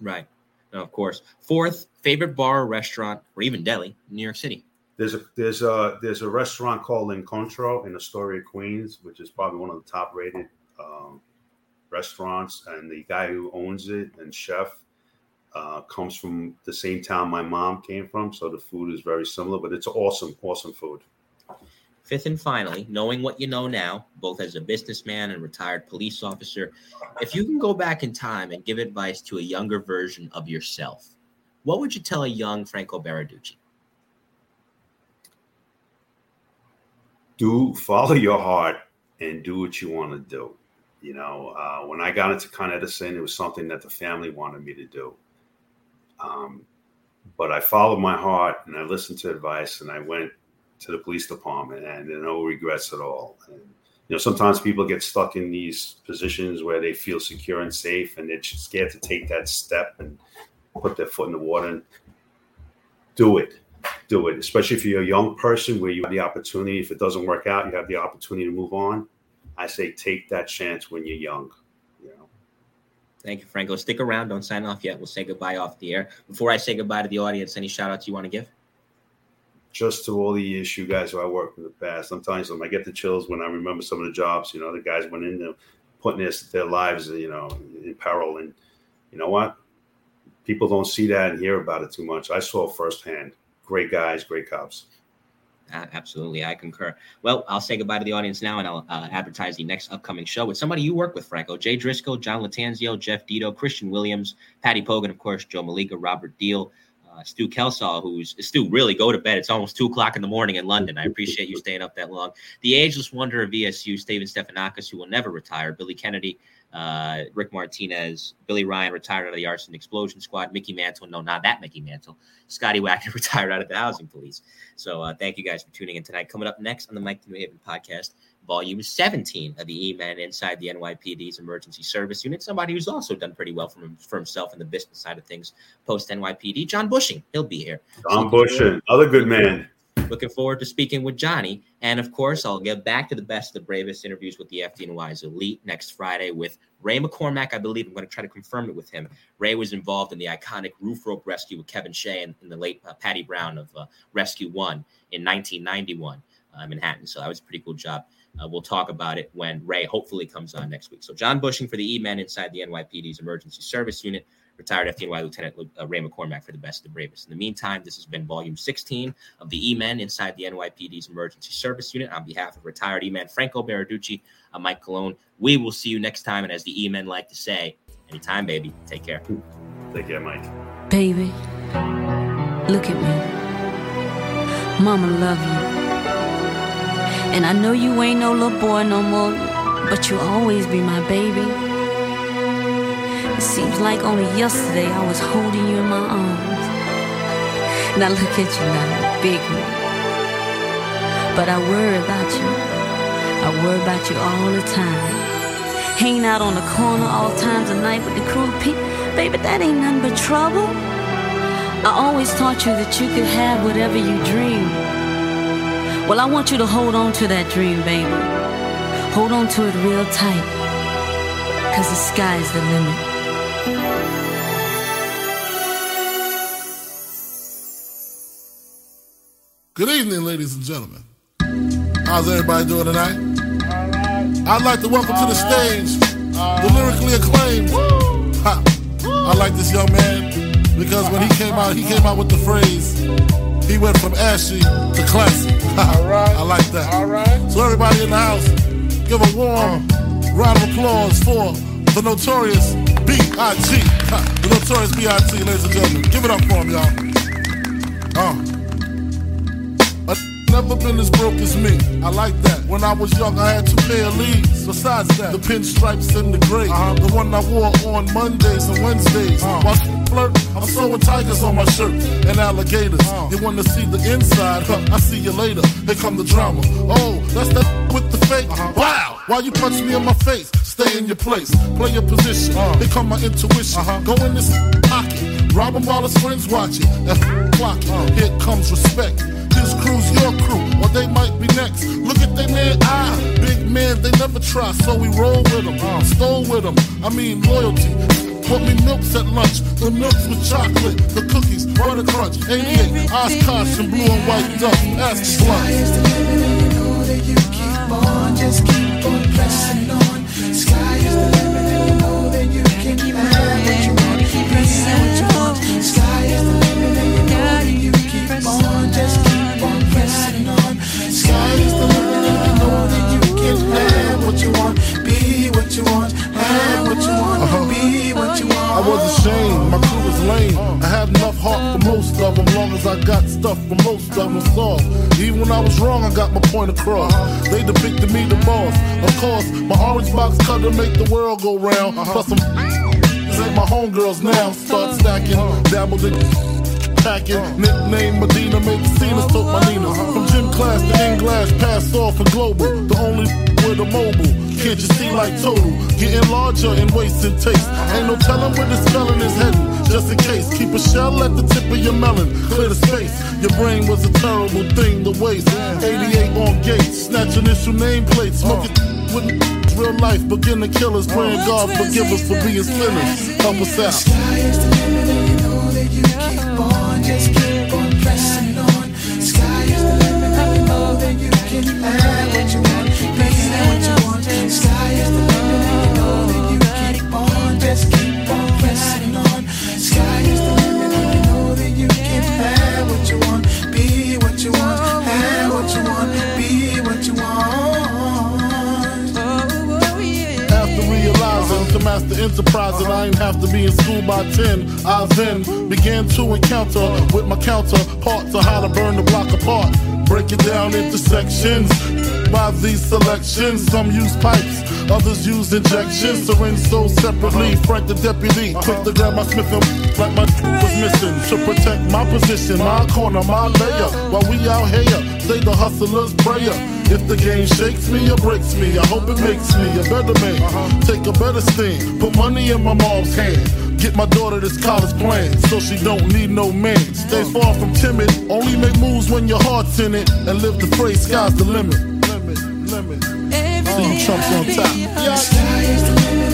Right. No, of course. Fourth, favorite bar or restaurant or even deli in New York City. There's a there's a there's a restaurant called Encontro in Astoria, Queens, which is probably one of the top rated um, restaurants. And the guy who owns it and chef uh, comes from the same town my mom came from, so the food is very similar. But it's awesome, awesome food. Fifth and finally, knowing what you know now, both as a businessman and retired police officer, if you can go back in time and give advice to a younger version of yourself, what would you tell a young Franco Baraducci? do follow your heart and do what you want to do. You know, uh, when I got into Con Edison, it was something that the family wanted me to do. Um, but I followed my heart and I listened to advice and I went to the police department and no regrets at all. And, you know, sometimes people get stuck in these positions where they feel secure and safe and they're scared to take that step and put their foot in the water and do it do it, especially if you're a young person where you have the opportunity. If it doesn't work out, you have the opportunity to move on. I say take that chance when you're young. Thank you, Franco. Stick around. Don't sign off yet. We'll say goodbye off the air. Before I say goodbye to the audience, any shout outs you want to give? Just to all the ESU guys who I worked with in the past. Sometimes I get the chills when I remember some of the jobs. You know, the guys went in there putting their, their lives, you know, in peril. And you know what? People don't see that and hear about it too much. I saw firsthand. Great guys, great cops. Absolutely, I concur. Well, I'll say goodbye to the audience now, and I'll uh, advertise the next upcoming show with somebody you work with, Franco. Jay Driscoll, John Latanzio, Jeff Dito, Christian Williams, Patty Pogan, of course, Joe Malika, Robert Deal, uh, Stu Kelsall, who's Stu. Really, go to bed. It's almost two o'clock in the morning in London. I appreciate you staying up that long. The ageless wonder of VSU, Steven Stefanakis, who will never retire. Billy Kennedy, uh, Rick Martinez, Billy Ryan retired out of the arson explosion squad. Mickey Mantle, no, not that Mickey Mantle. Scotty Wagner [laughs] retired out of the housing police. So uh, thank you guys for tuning in tonight. Coming up next on the Mike New Haven podcast, volume 17 of the E-Man inside the NYPD's emergency service unit. Somebody who's also done pretty well for, him, for himself in the business side of things post NYPD. John Bushing, he'll be here. John Bushing, other good man. Looking forward to speaking with Johnny. And of course, I'll get back to the best the bravest interviews with the FDNY's elite next Friday with Ray McCormack. I believe I'm going to try to confirm it with him. Ray was involved in the iconic roof rope rescue with Kevin Shea and, and the late uh, Paddy Brown of uh, Rescue One in 1991 uh, Manhattan. So that was a pretty cool job. Uh, we'll talk about it when Ray hopefully comes on next week. So John Bushing for the E-Men inside the NYPD's emergency service unit retired FDNY Lieutenant uh, Ray McCormack for the best of bravest. In the meantime, this has been volume 16 of the E-Men inside the NYPD's emergency service unit. On behalf of retired E-Man Franco Baraducci, I'm Mike Cologne. We will see you next time. And as the E-Men like to say, anytime, baby, take care. Take care, Mike. Baby, look at me. Mama love you. And I know you ain't no little boy no more, but you'll always be my baby. It seems like only yesterday I was holding you in my arms. Now look at you now, big man. But I worry about you. I worry about you all the time. Hanging out on the corner all times of night with the cruel people. Baby, that ain't nothing but trouble. I always taught you that you could have whatever you dream. Well, I want you to hold on to that dream, baby. Hold on to it real tight. Cause the sky's the limit. Good evening, ladies and gentlemen. How's everybody doing tonight? I'd like to welcome to the stage the lyrically acclaimed. I like this young man because when he came out, he came out with the phrase, he went from ashy to classy. I like that. All right. So everybody in the house, give a warm round of applause for the notorious B.I.G. The notorious B.I.G. Ladies and gentlemen, give it up for him, y'all. Uh. I never been as broke as me. I like that. When I was young, I had two pair of Lees. Besides that, the pinstripes and the gray. Uh-huh. The one I wore on Mondays and Wednesdays. Uh-huh. Flirt, I'm sewing tigers on my shirt and alligators. Uh-huh. You wanna see the inside? Huh, I see you later. Here come the drama. Oh, that's that with the fake. Uh-huh. Wow! Why you punch me in my face? Stay in your place. Play your position. Uh. Here come my intuition. Uh-huh. Go in this pocket. Rob him while his friends watching. And clock. Uh. Here comes respect. His crew's your crew, or they might be next. Look at they man eye. Big man, they never try, so we roll with them. Uh. Stole with them. I mean, loyalty. Put me milks at lunch, the milks with chocolate, the cookies, butter crunch, 88, Oshkosh, and blue and white duck. Ask the blunt. Just keep on pressing on. Sky is the limit, of them, long as I got stuff for most of them soft. Even when I was wrong, I got my point across. They depicted me the boss. Of course, my orange box cutter make the world go round. Uh-huh. Plus some [laughs] ain't my homegirls now. Start uh-huh. stacking, uh-huh. dabbled in [laughs] packing. Nickname Medina, made the scenes, took my Nina. From gym class to English, passed off for global. The only [laughs] with a mobile. Can't you see like total? Getting larger and wasting taste. Ain't no telling where this felon is heading. Just in case, keep a shell at the tip of your melon. Clear the space. Your brain was a terrible thing to waste. 88 on gates, snatch initial nameplates, smoking with real life. begin to kill us. praying God forgive us for being sinners. Help us out. Sky is the limit, and you know that you keep on. Just keep on pressing on. Sky is the limit, and you know that you can have what you want. Master enterprise and I ain't have to be in school by 10. I then began to encounter with my counterparts on how to burn the block apart. Break it down into sections. By these selections, some use pipes, others use injections. Syringe sold separately. Uh-huh. Frank the deputy, uh-huh. quick to grab my Smith and like my was missing to protect my position, my uh-huh. corner, my layer. While we out here, say the hustler's prayer. If the game shakes me or breaks me, I hope it makes me a better man. Take a better stand, put money in my mom's hand. Get my daughter this college plan, so she don't need no man. Stay far from timid, only make moves when your heart's in it, and live the phrase sky's the limit. Limit, limit. See you chumps on top.